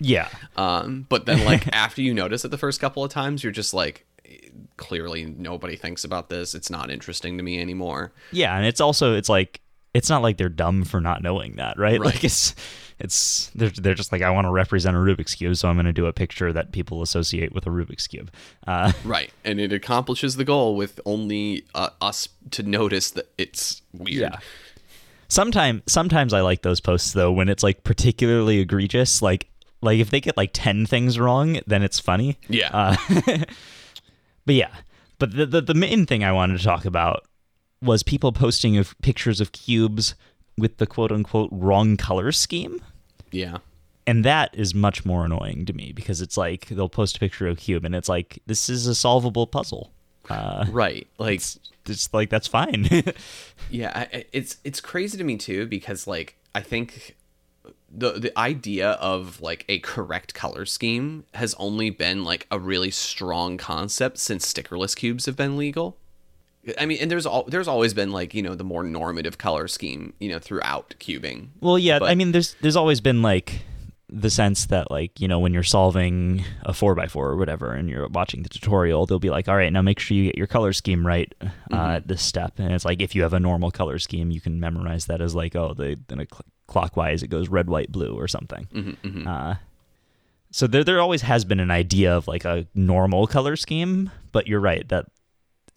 Yeah, Um, but then like *laughs* after you notice it the first couple of times, you're just like, clearly nobody thinks about this. It's not interesting to me anymore. yeah, and it's also it's like it's not like they're dumb for not knowing that, right? *laughs* Right. Like it's it's they're they're just like I want to represent a Rubik's cube, so I'm going to do a picture that people associate with a Rubik's cube. Uh, *laughs* Right, and it accomplishes the goal with only uh, us to notice that it's weird. Yeah. Sometimes sometimes I like those posts though when it's like particularly egregious. Like like if they get like ten things wrong, then it's funny. Yeah. Uh, *laughs* but yeah. But the, the the main thing I wanted to talk about was people posting of pictures of cubes with the quote unquote wrong color scheme. yeah. And that is much more annoying to me because it's like they'll post a picture of a cube and it's like this is a solvable puzzle. Uh, Right. Like it's, it's like that's fine. *laughs* Yeah, I- I, it's it's crazy to me too because like I think the the idea of like a correct color scheme has only been like a really strong concept since stickerless cubes have been legal. I mean, and there's all there's always been like you know the more normative color scheme you know throughout cubing. Well, yeah, But- I mean, there's there's always been like the sense that like you know when you're solving a four by four or whatever, and you're watching the tutorial, they'll be like, all right, now make sure you get your color scheme right uh, Mm-hmm. at this step, and it's like if you have a normal color scheme, you can memorize that as like oh, the then cl- clockwise it goes red, white, blue or something. hmm hmm Uh, so there there always has been an idea of like a normal color scheme, but you're right that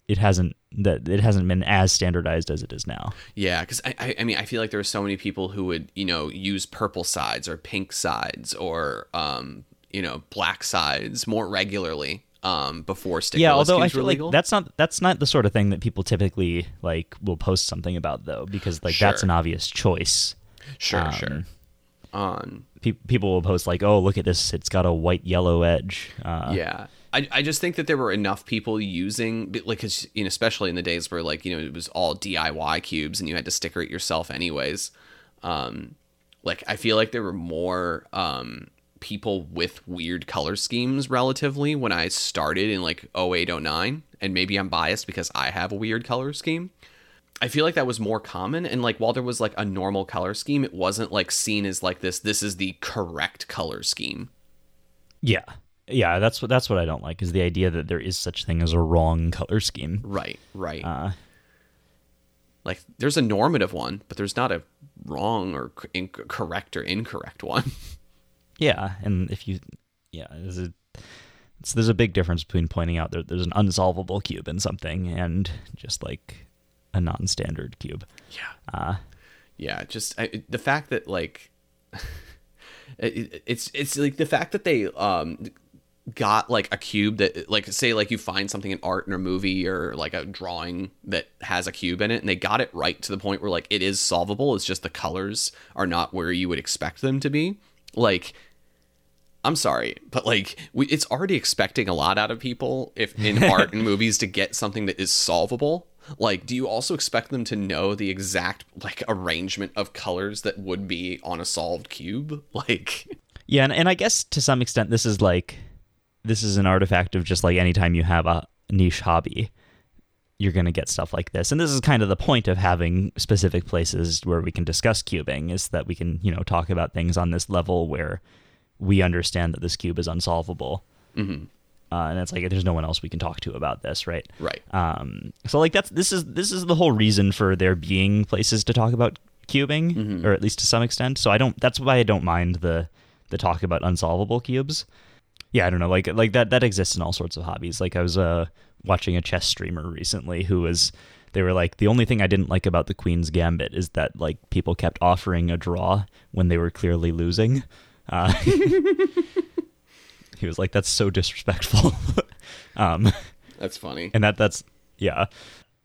it hasn't that it hasn't been as standardized as it is now. Yeah, because I, I, I mean, I feel like there are so many people who would, you know, use purple sides or pink sides or, um, you know, black sides more regularly um, before stickless Yeah, although I feel like legal. that's not that's not the sort of thing that people typically like will post something about though, because like that's an obvious choice. sure, um, sure. Um, Pe- people will post like, "Oh, look at this! It's got a white yellow edge." Uh, yeah. I, I just think that there were enough people using like 'cause, you know especially in the days where like you know it was all DIY cubes and you had to sticker it yourself anyways um like I feel like there were more um people with weird color schemes relatively when I started in like 08 09 and maybe I'm biased because I have a weird color scheme. I feel like that was more common and like while there was like a normal color scheme it wasn't like seen as like this this is the correct color scheme. Yeah, yeah. That's what that's what I don't like is the idea that there is such thing as a wrong color scheme. right right Uh, like there's a normative one but there's not a wrong or inc- correct or incorrect one *laughs* yeah, and if you, yeah, there's a it's, there's a big difference between pointing out that there's an unsolvable cube in something and just like a non-standard cube. yeah Uh, yeah just I, the fact that like *laughs* it, it's it's like the fact that they um got like a cube that like say like you find something in art in a movie or like a drawing that has a cube in it and they got it right to the point where like it is solvable it's just the colors are not where you would expect them to be like I'm sorry, but like we, it's already expecting a lot out of people if in *laughs* art and movies to get something that is solvable. Like, do you also expect them to know the exact like arrangement of colors that would be on a solved cube? *laughs* Like, Yeah, and, and I guess to some extent this is like this is an artifact of just like anytime you have a niche hobby, you're gonna get stuff like this. And this is kind of the point of having specific places where we can discuss cubing, is that we can, you know, talk about things on this level where we understand that this cube is unsolvable. Mm-hmm. Uh, and it's like there's no one else we can talk to about this, right? right? Um, so like that's this is this is the whole reason for there being places to talk about cubing, or at least to some extent. So I don't. That's why I don't mind the the talk about unsolvable cubes. Yeah, I don't know. Like like that that exists in all sorts of hobbies. Like I was uh watching a chess streamer recently who was. They were like the only thing I didn't like about the Queen's Gambit is that like people kept offering a draw when they were clearly losing. Uh, *laughs* he was like, "That's so disrespectful." *laughs* um, That's funny. and that that's yeah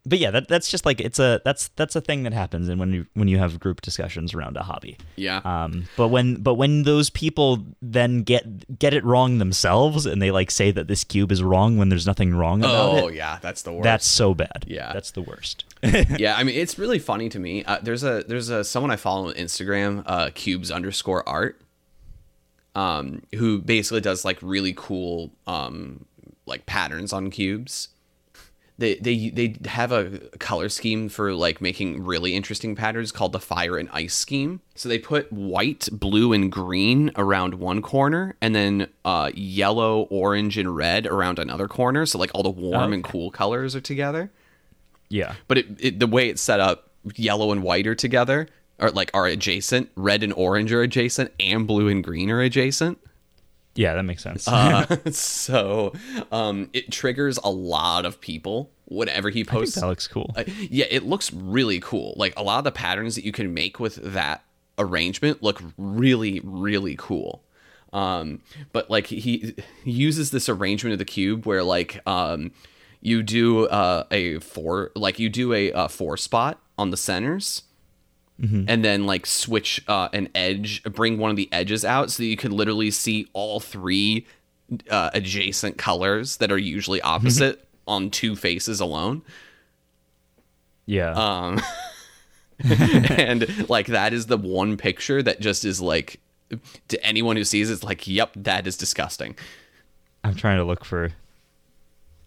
but yeah that that's just like it's a that's that's a thing that happens and when you when you have group discussions around a hobby Yeah, um but when but when those people then get get it wrong themselves and they like say that this cube is wrong when there's nothing wrong about oh it Oh yeah, that's the worst. that's so bad Yeah. that's the worst *laughs* yeah, I mean it's really funny to me. Uh, there's a there's a someone I follow on Instagram, uh, cubes underscore art, um, who basically does like really cool um like patterns on cubes. They they they have a color scheme for like making really interesting patterns called the fire and ice scheme. So they put white, blue, and green around one corner, and then uh, yellow, orange, and red around another corner. So like all the warm and Okay. cool colors are together yeah but it, it the way it's set up yellow and white are together or like are adjacent red and orange are adjacent and blue and green are adjacent yeah that makes sense. Uh, *laughs* *laughs* so um it triggers a lot of people whenever he posts that looks cool. uh, yeah it looks really cool. Like a lot of the patterns that you can make with that arrangement look really really cool. Um but like he, he uses this arrangement of the cube where like um you do uh, a four like you do a, uh four spot on the centers and then like switch uh, an edge bring one of the edges out so that you can literally see all three uh, adjacent colors that are usually opposite on two faces alone. Yeah. Um *laughs* and like that is the one picture that just is like to anyone who sees it, it's like yep that is disgusting. I'm trying to look for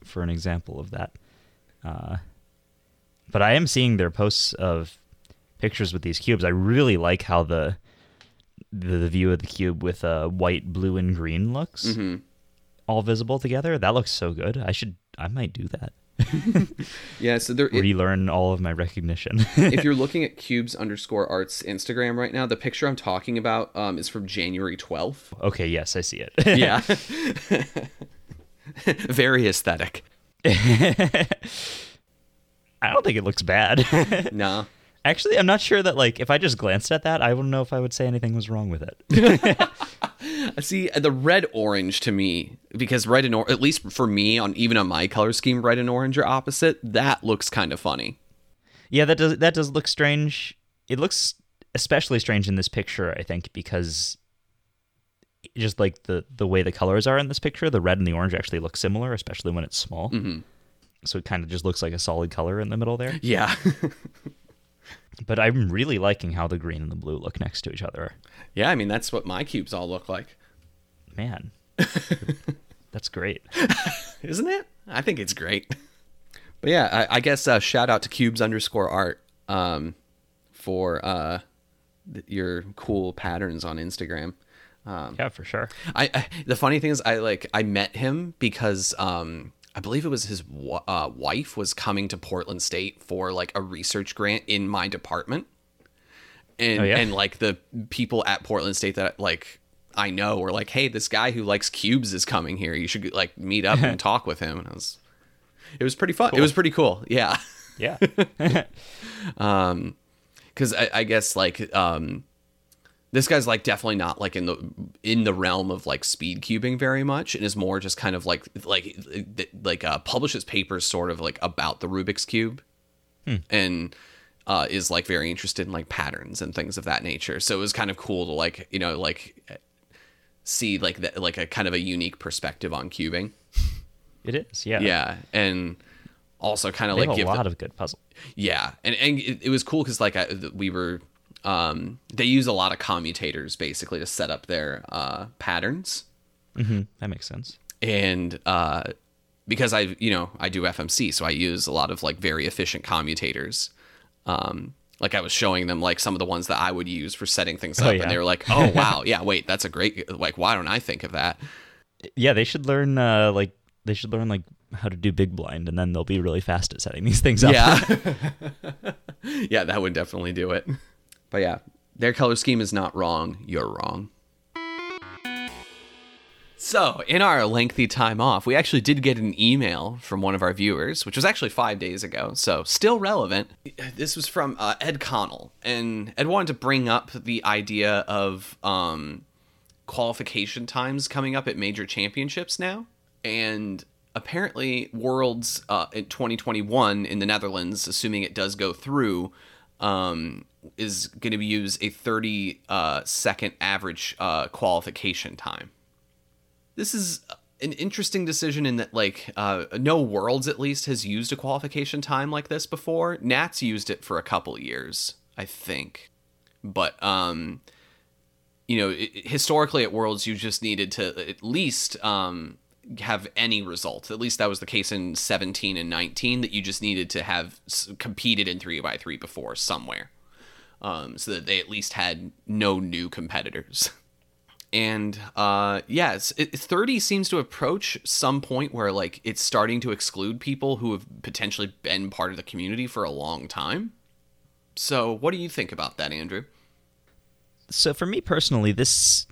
for an example of that. Uh but i am seeing their posts of pictures with these cubes. I really like how the the, the view of the cube with uh, white blue and green looks Mm-hmm. all visible together. That looks so good. I should i might do that. *laughs* Yeah so there it, relearn all of my recognition. If you're *laughs* looking at cubes underscore arts instagram right now the picture i'm talking about um, is from january 12th okay yes i see it. Yeah. *laughs* Very aesthetic. I don't think it looks bad. No. Actually, I'm not sure that like if I just glanced at that, I wouldn't know if I would say anything was wrong with it. *laughs* See the red orange to me because red and or- at least for me on even on my color scheme, red and orange are opposite. That looks kind of funny. yeah, that does that does look strange. It looks especially strange in this picture, I think, because just like the the way the colors are in this picture, the red and the orange actually look similar, especially when it's small. Mm-hmm. So it kind of just looks like a solid color in the middle there. Yeah. *laughs* But I'm really liking how the green and the blue look next to each other. yeah, I mean that's what my cubes all look like. Man, *laughs* that's great. Isn't it? I think it's great. But yeah, I, I guess uh, shout out to cubes underscore art um, for uh, th- your cool patterns on Instagram. Um, Yeah, for sure. I, I the funny thing is I like I met him because um I believe it was his uh, wife was coming to Portland State for like a research grant in my department, and Oh, yeah? and like the people at Portland State that like I know were like, hey, this guy who likes cubes is coming here. You should like meet up and *laughs* talk with him. And I was, it was pretty fun. It was pretty cool. Yeah. Yeah. *laughs* um, because I, I guess like um this guy's like definitely not like in the in the realm of like speed cubing very much and is more just kind of like like like uh publishes papers sort of like about the rubik's cube and uh is like very interested in like patterns and things of that nature so it was kind of cool to like you know like see like that like a kind of a unique perspective on cubing it is. Yeah. yeah and also kind of They like have a give the- lot of good puzzles. yeah, and and it, it was cool because like I, we were, um, they use a lot of commutators basically to set up their uh, patterns, hmm That makes sense. and uh, because I you know I do FMC, so I use a lot of like very efficient commutators. Um, like I was showing them like some of the ones that I would use for setting things Oh, up, yeah. and they were like, *laughs* "Oh wow, yeah, wait, that's a great like why don't I think of that?" Yeah, they should learn uh, like they should learn like how to do big blind, and then they'll be really fast at setting these things up. Yeah. *laughs* *laughs* yeah, that would definitely do it. But yeah, their color scheme is not wrong. You're wrong. So, in our lengthy time off, we actually did get an email from one of our viewers, which was actually five days ago, so still relevant. This was from uh, Ed Connell, and Ed wanted to bring up the idea of um, qualification times coming up at major championships now. And apparently, Worlds uh, in 2021 in the Netherlands, assuming it does go through, um, is going to use a 30 uh, second average uh, qualification time. This is an interesting decision in that, like, uh, no Worlds at least has used a qualification time like this before. Nats used it for a couple years, I think. But um, you know, i- historically at Worlds, you just needed to at least um, have any result. At least that was the case in 17 and 19, that you just needed to have competed in 3x3 before somewhere. Um, so that they at least had no new competitors. *laughs* And uh, yes, it, 30 seems to approach some point where like it's starting to exclude people who have potentially been part of the community for a long time. So, what do you think about that, Andrew? So for me personally, this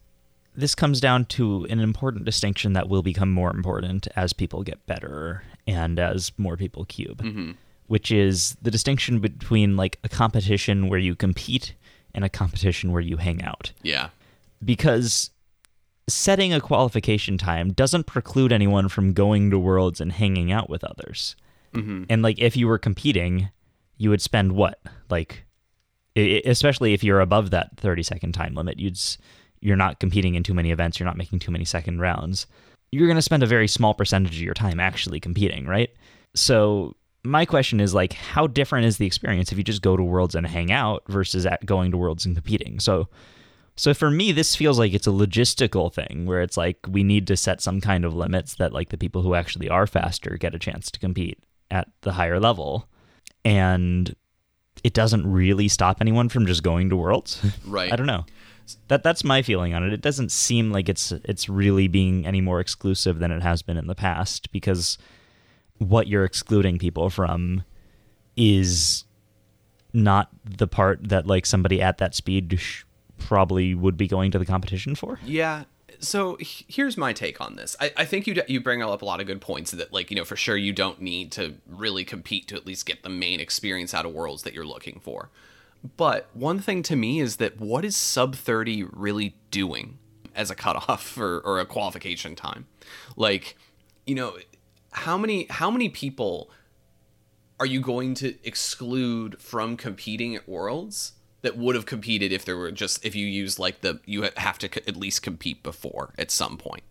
this comes down to an important distinction that will become more important as people get better and as more people cube, which is the distinction between like a competition where you compete and a competition where you hang out. Yeah. because setting a qualification time doesn't preclude anyone from going to worlds and hanging out with others. Mm-hmm. And like if you were competing, you would spend what? Like especially if you're above that 30 second time limit, you'd you're not competing in too many events, you're not making too many second rounds. You're going to spend a very small percentage of your time actually competing, right? So my question is like how different is the experience if you just go to worlds and hang out versus at going to worlds and competing? So so for me, this feels like it's a logistical thing where it's like we need to set some kind of limits that like the people who actually are faster get a chance to compete at the higher level. And it doesn't really stop anyone from just going to worlds. *laughs* Right. I don't know. That that's my feeling on it. It doesn't seem like it's it's really being any more exclusive than it has been in the past because what you're excluding people from is not the part that like somebody at that speed sh- probably would be going to the competition for. Yeah, so here's my take on this. I, I think you d- you bring up a lot of good points that like you know for sure you don't need to really compete to at least get the main experience out of worlds that you're looking for. But one thing to me is that what is sub 30 really doing as a cutoff *laughs* or, or a qualification time? Like, you know, how many how many people are you going to exclude from competing at worlds that would have competed if there were just if you use like the you have to at least compete before at some point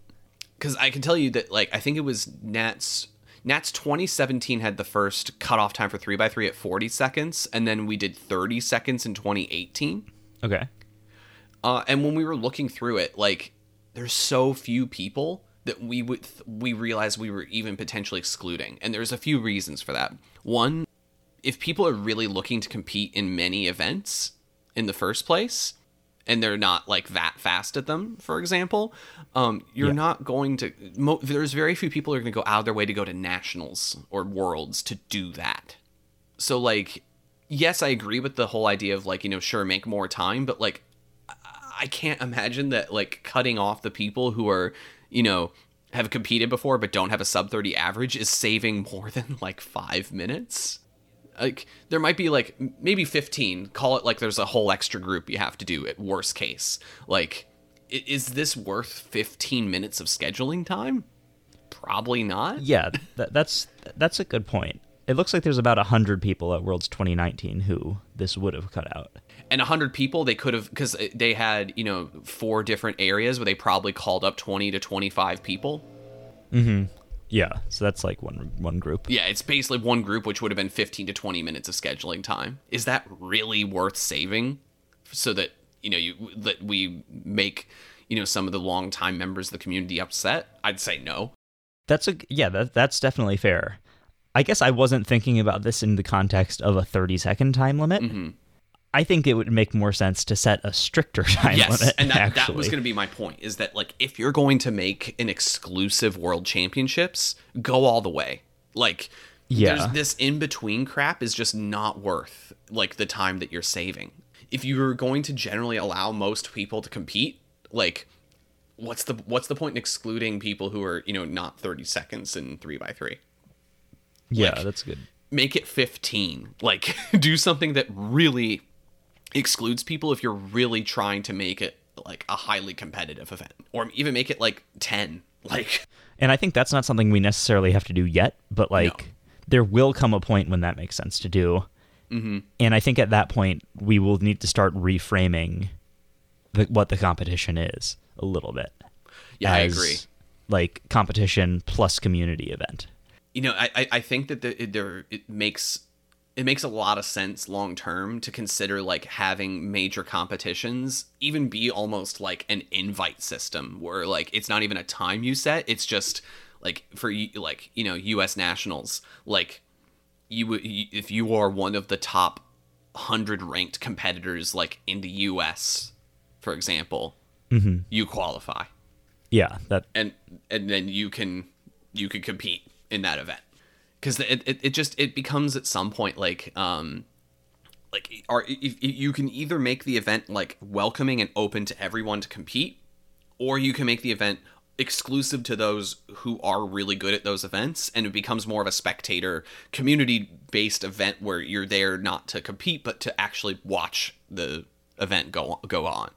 because i can tell you that like i think it was nats nats 2017 had the first cutoff time for 3x3 at 40 seconds and then we did 30 seconds in 2018 Okay. uh, and when we were looking through it like there's so few people that we would we realized we were even potentially excluding. And there's a few reasons for that. One if people are really looking to compete in many events in the first place and they're not like that fast at them for example um, you're Yeah. not going to mo- there's very few people are going to go out of their way to go to nationals or worlds to do that. So like yes i agree with the whole idea of like you know sure make more time but like i can't imagine that like cutting off the people who are you know have competed before but don't have a sub 30 average is saving more *laughs* than like five minutes. Like there might be like maybe 15 call it like there's a whole extra group you have to do at worst case. Like is this worth 15 minutes of scheduling time? Probably not. Yeah, that, that's that's a good point. It looks like there's about 100 people at Worlds 2019 who this would have cut out. And 100 people they could have because they had you know four different areas where they probably called up 20 to 25 people mm-hmm Yeah, so that's like one one group. yeah it's basically one group which would have been 15 to 20 minutes of scheduling time is that really worth saving so that you know you that we make you know some of the long time members of the community upset i'd say no That's a yeah, that that's definitely fair. I guess I wasn't thinking about this in the context of a 30 second time limit. Mm-hmm. I think it would make more sense to set a stricter *laughs* time yes limit. and that, that was going to be my point is that like if you're going to make an exclusive world championships go all the way like Yeah. there's this in between crap is just not worth like the time that you're saving if you're going to generally allow most people to compete like what's the what's the point in excluding people who are you know not 30 seconds in 3 by 3 yeah, like- that's good. make it 15 like *laughs* do something that really excludes people if you're really trying to make it like a highly competitive event or even make it like 10 like And I think that's not something we necessarily have to do yet, but like No. there will come a point when that makes sense to do. Mm-hmm. And I think at that point we will need to start reframing the, what the competition is a little bit. yeah i agree Like competition plus community event. you know i i- i think that the, it, there it makes it makes a lot of sense long term to consider like having major competitions even be almost like an invite system where like it's not even a time you set. It's just like for like you know us nationals like you if you are one of the top 100 ranked competitors like in the us for example mm-hmm. you qualify. Yeah, that and and then you can you can compete in that event because it, it, it just it becomes at some point like um like are you can either make the event like welcoming and open to everyone to compete or you can make the event exclusive to those who are really good at those events and it becomes more of a spectator community based event where you're there not to compete but to actually watch the event go go on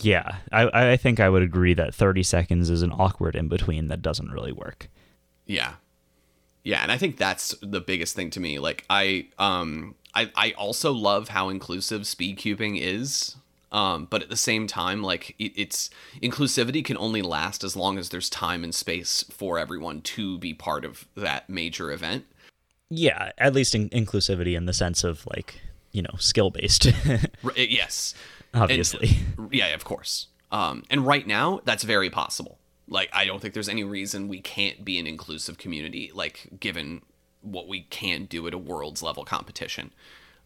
yeah. I I think I would agree that 30 seconds is an awkward in between that doesn't really work. Yeah. Yeah, and I think that's the biggest thing to me. Like I um I I also love how inclusive speed cubing is. Um but at the same time like it, it's inclusivity can only last as long as there's time and space for everyone to be part of that major event. Yeah, at least in- inclusivity in the sense of like, you know, skill based, *laughs* R- eh, yes. obviously. And- yeah, of course. Um and right now that's very possible. Like I don't think there's any reason we can't be an inclusive community like given what we can do at a world's level competition.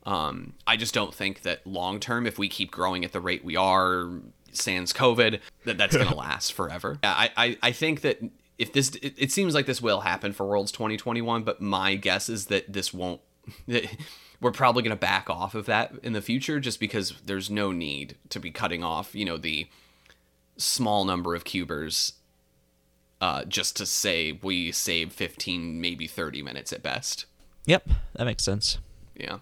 Um, I just don't think that long term, if we keep growing at the rate we are, sans COVID, that that's going *laughs* to last forever. Yeah, I, I, I think that if this, it, it seems like this will happen for Worlds 2021, but my guess is that this won't. *laughs* That we're probably going to back off of that in the future, just because there's no need to be cutting off, you know, the small number of cubers uh, just to say we save 15 maybe 30 minutes at best Yep, that makes sense. yeah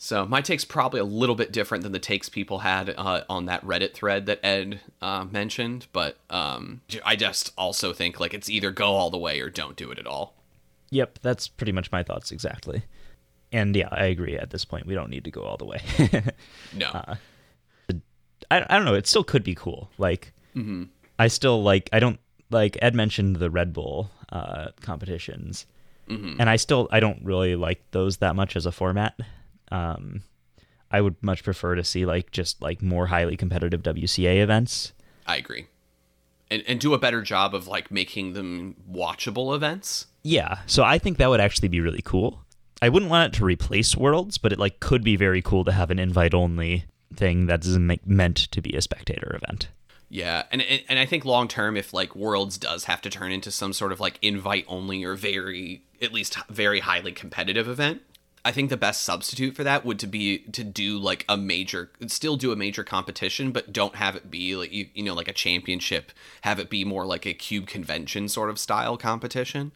so my take's probably a little bit different than the takes people had uh, on that reddit thread that ed uh, mentioned but um, i just also think like it's either go all the way or don't do it at all Yep, that's pretty much my thoughts exactly. And yeah, I agree. At this point, we don't need to go all the way. no *laughs* I, I don't know. It still could be cool. Like, I still like. I don't like. Ed mentioned the Red Bull uh, competitions, and I still I don't really like those that much as a format. Um, I would much prefer to see like just like more highly competitive WCA events. i agree and, and do a better job of like making them watchable events Yeah, so I think that would actually be really cool. I wouldn't want it to replace Worlds, but it like could be very cool to have an invite only thing that isn't make, meant to be a spectator event. Yeah, and and and I think long term, if like Worlds does have to turn into some sort of like invite only or very at least very highly competitive event, I think the best substitute for that would to be to do like a major, still do a major competition, but don't have it be like you, you know like a championship. Have it be more like a cube convention sort of style competition.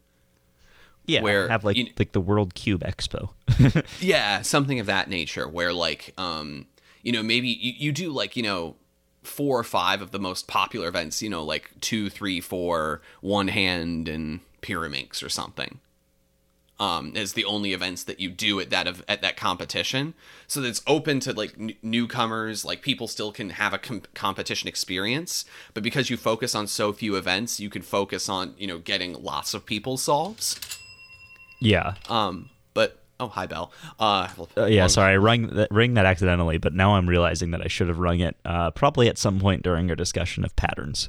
Yeah, Where have like you- like the World Cube Expo. *laughs* Yeah, something of that nature where like um you know maybe you, you do like you know four or five of the most popular events you know like two three four one hand and pyraminx or something um as the only events that you do at that of at that competition. So that it's open to like n- newcomers like people still can have a com- competition experience. But because you focus on so few events you can focus on you know getting lots of people solves. Yeah, um oh hi bell uh, uh, yeah. Sorry, I rung that, rang that accidentally, but now I'm realizing that I should have rung it uh, probably at some point during our discussion of patterns.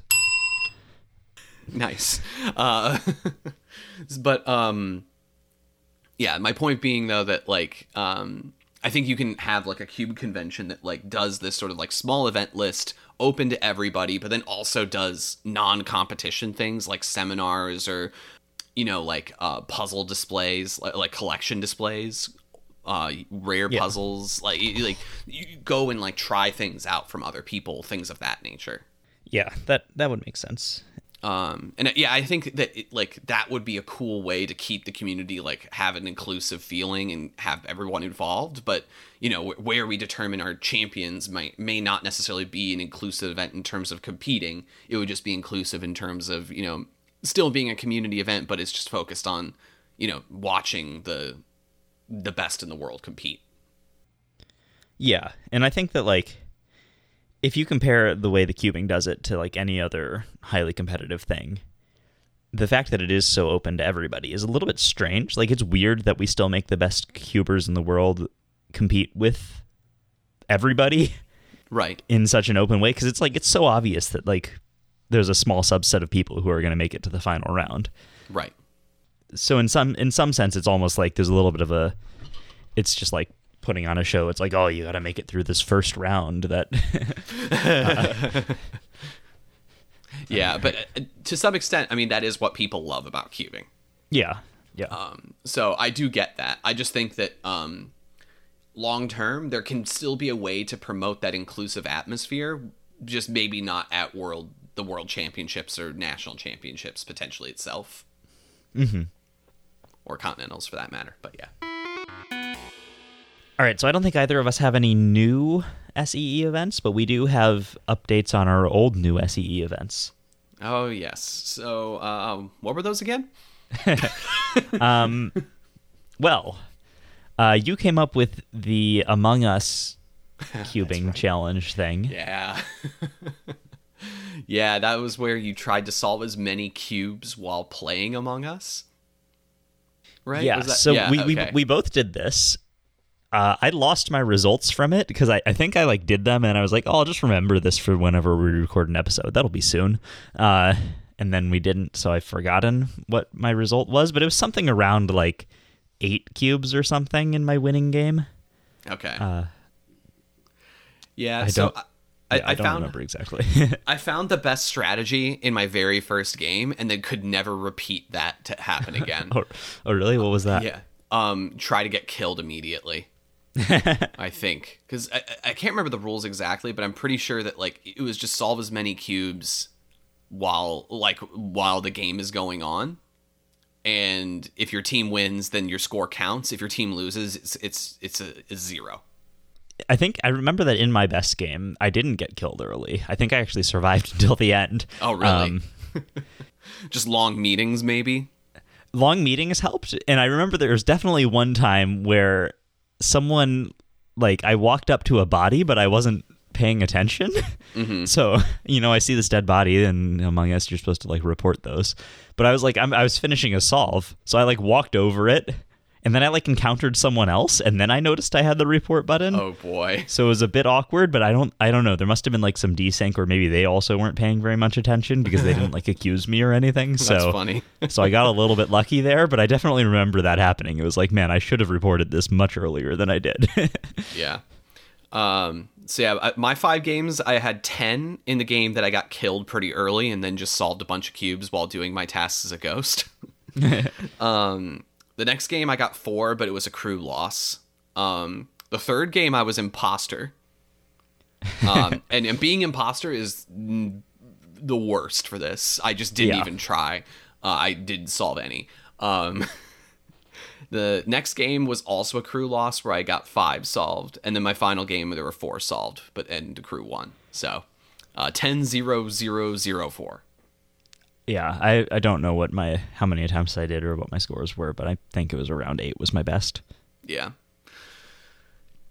nice uh *laughs* but um yeah my point being though that like um i think you can have like a cube convention that like does this sort of like small event list open to everybody but then also does non-competition things like seminars or you know like uh puzzle displays like, like collection displays uh rare Yeah. puzzles like you, like you go and like try things out from other people things of that nature Yeah, that that would make sense. um and uh, yeah i think that it, like that would be a cool way to keep the community like have an inclusive feeling and have everyone involved but you know wh- where we determine our champions might may not necessarily be an inclusive event in terms of competing it would just be inclusive in terms of you know still being a community event but it's just focused on you know watching the the best in the world compete Yeah, and I think that like if you compare the way the cubing does it to like any other highly competitive thing, the fact that it is so open to everybody is a little bit strange. Like it's weird that we still make the best cubers in the world compete with everybody right in such an open way because it's like it's so obvious that like there's a small subset of people who are going to make it to the final round. right So in some in some sense it's almost like there's a little bit of a it's just like putting on a show. It's like, oh, you got to make it through this first round. That *laughs* *laughs* yeah but uh, to some extent i mean that is what people love about cubing Yeah. Yeah. Um, so I do get that. I just think that um, long term, there can still be a way to promote that inclusive atmosphere. Just maybe not at world the world championships or national championships potentially itself, Mhm. or continentals for that matter. But yeah, All right. So I don't think either of us have any new SEE events, but we do have updates on our old new SEE events. oh yes. So um, what were those again? *laughs* Um, well, uh, you came up with the Among Us *laughs* cubing challenge thing. Yeah. *laughs* yeah, that was where you tried to solve as many cubes while playing Among Us. Right? Yeah. That- so yeah, we, we okay. we both did this. Uh, I lost my results from it because I, I think I like did them and I was like, oh, I'll just remember this for whenever we record an episode. That'll be soon. Uh, and then we didn't, so I've forgotten what my result was, but it was something around like eight cubes or something in my winning game. Okay. Uh, yeah, I so don't- I, I, I, don't found remember exactly. *laughs* I found the best strategy in my very first game, and then could never repeat that to happen again. *laughs* oh, oh, really? What was that? yeah. Um, try to get killed immediately. *laughs* I think because I, I can't remember the rules exactly, but I'm pretty sure that like it was just solve as many cubes while like while the game is going on, and if your team wins, then your score counts. If your team loses, it's it's it's a, a zero. I think I remember that in my best game, I didn't get killed early. I think I actually survived *laughs* until the end. Oh, really? Um, *laughs* just long meetings, maybe. long meetings helped, and I remember there was definitely one time where someone like I walked up to a body, but I wasn't paying attention. *laughs* Mm-hmm. So you know, I see this dead body, and Among Us, you're supposed to like report those. But I was like, I'm, I was finishing a solve, so I like walked over it, and then I like encountered someone else, and then I noticed I had the report button. Oh boy. So it was a bit awkward, but I don't I don't know. There must have been like some desync or maybe they also weren't paying very much attention because they didn't like *laughs* accuse me or anything. So That's funny. *laughs* so I got a little bit lucky there, but I definitely remember that happening. It was like, man, I should have reported this much earlier than I did. *laughs* Yeah. Um, so yeah, my five games, I had ten in the game that I got killed pretty early, and then just solved a bunch of cubes while doing my tasks as a ghost. um, the next game I got four, but it was a crew loss. Um, the third game I was imposter. Um, *laughs* and, and being imposter is mm, the worst for this. I just didn't Yeah. even try. Uh, I didn't solve any. Um, *laughs* the next game was also a crew loss where I got five solved, and then my final game there were four solved, but and the crew won. So, uh, 10 0 0 0 4. Yeah, I, I don't know what my how many attempts I did or what my scores were, but I think it was around eight was my best. Yeah.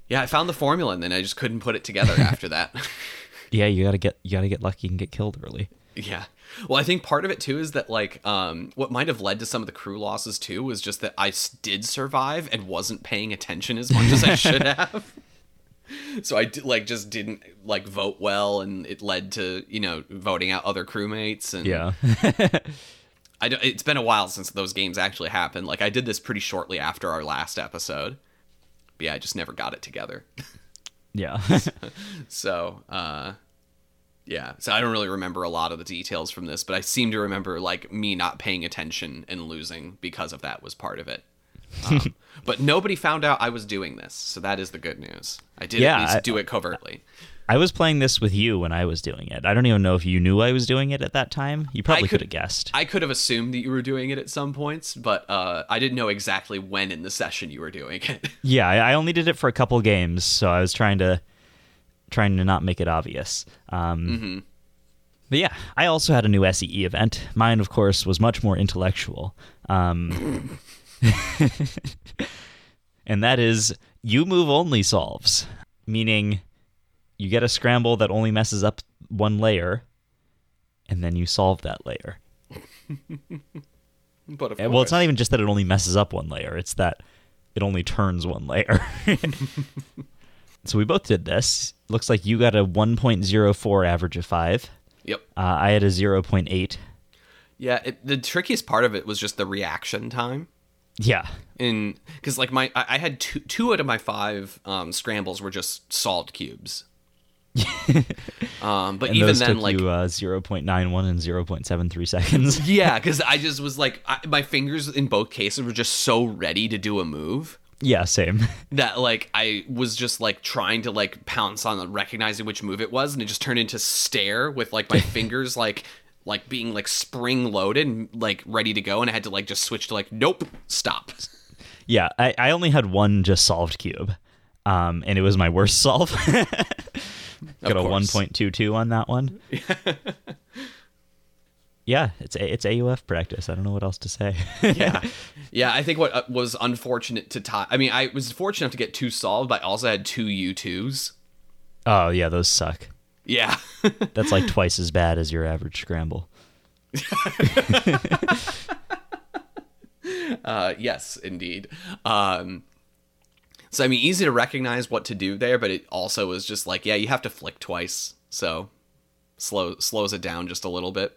Yeah, I found the formula and then I just couldn't put it together *laughs* after that. *laughs* Yeah, you gotta get you gotta get lucky and get killed early. yeah. Well, I think part of it too is that like um what might have led to some of the crew losses too was just that I did survive and wasn't paying attention as much as I *laughs* should have. *laughs* So I did, like just didn't like vote well and it led to, you know, voting out other crewmates and Yeah. *laughs* I don't, it's been a while since those games actually happened. Like I did this pretty shortly after our last episode. But yeah, I just never got it together. *laughs* yeah. So, uh, yeah. So I don't really remember a lot of the details from this, but I seem to remember like me not paying attention and losing because of that was part of it. Um, *laughs* but nobody found out I was doing this, so that is the good news. I did Yeah, at least I- do it covertly. I was playing this with you when I was doing it. I don't even know if you knew I was doing it at that time. You probably could- have guessed. I could have assumed that you were doing it at some points, but uh, I didn't know exactly when in the session you were doing it. *laughs* Yeah, I I only did it for a couple games, so I was trying to trying to not make it obvious. Um, But yeah, I also had a new SEE event. Mine, of course, was much more intellectual, um, *laughs* *laughs* and that is you move only solves, meaning you get a scramble that only messes up one layer, and then you solve that layer. *laughs* but of And- well, it's not even just that it only messes up one layer; it's that it only turns one layer. *laughs* so we both did this. Looks like you got a 1.04 average of five. Yep. Uh, I had a 0.8. Yeah, it, the trickiest part of it was just the reaction time. Yeah, in because like my I, I had two two out of my five um, scrambles were just salt cubes. *laughs* um, but and even then, like you uh, 0.91 and 0.73 seconds. *laughs* yeah, because I just was like I, my fingers in both cases were just so ready to do a move yeah, same. *laughs* that like I was just like trying to like pounce on recognizing which move it was, and it just turned into stare with like my fingers like like being like spring loaded and like ready to go, and I had to like just switch to like nope, stop. *laughs* Yeah, I, I only had one just solved cube, um, and it was my worst solve. *laughs* Got a 1.22 on that one. *laughs* yeah, it's a, it's AUF practice. I don't know what else to say. yeah yeah i think what uh, was unfortunate to tie i mean i was fortunate enough to get two solved but i also had two u2s oh yeah, those suck. Yeah. *laughs* That's like twice as bad as your average scramble. *laughs* uh yes indeed. Um so i mean easy to recognize what to do there but it also was just like yeah you have to flick twice. So slow slows it down just a little bit.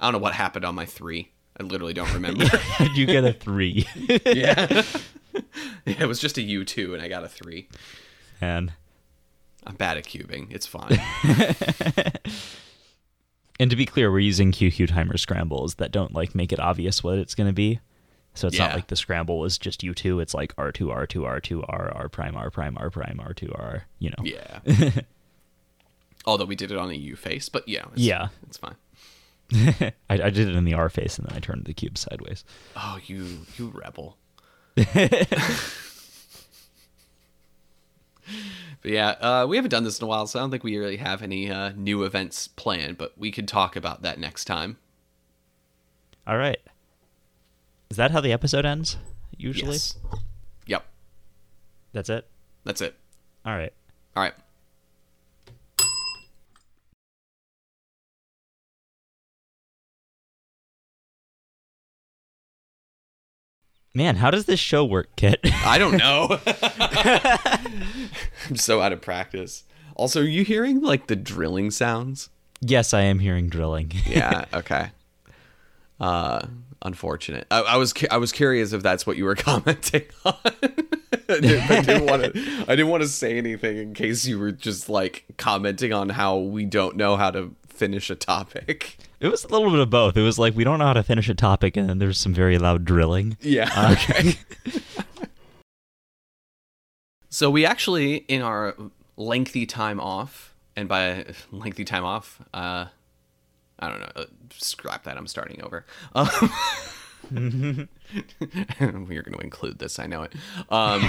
I don't know what happened on my three. I literally don't remember. Did *laughs* you get a three? yeah. It was just a u2 and i got a three. And i'm bad at cubing it's fine *laughs* and to be clear, we're using QQ timer scrambles that don't like make it obvious what it's going to be. So it's not like the scramble is just U2. It's like R2, R2, R2, R, R prime, R prime, R prime, R2, R, you know. Yeah. *laughs* Although we did it on a U face, but yeah, it's, Yeah. it's fine. *laughs* I, I did it in the R face and then I turned the cube sideways. Oh, you you rebel. But yeah, uh, we haven't done this in a while, so I don't think we really have any uh, new events planned. But we could talk about that next time. All right. Is that how the episode ends? Usually? Yes. Yep. That's it? That's it. All right. All right. Man, how does this show work, Kit? *laughs* I don't know. *laughs* I'm so out of practice. Also, are you hearing like the drilling sounds? yes, I am hearing drilling. *laughs* Yeah. Okay. Uh, unfortunate. I, I was cu- I was curious if that's what you were commenting on. I didn't, I didn't want to. I didn't want to say anything in case you were just like commenting on how we don't know how to finish a topic. It was a little bit of both. It was like we don't know how to finish a topic, and then there's some very loud drilling. Yeah. *laughs* Okay. *laughs* so we actually, in our lengthy time off, and by *laughs* lengthy time off, uh, I don't know. Uh, scrap that. I'm starting over. Um, we're going to include this. I know it. Um,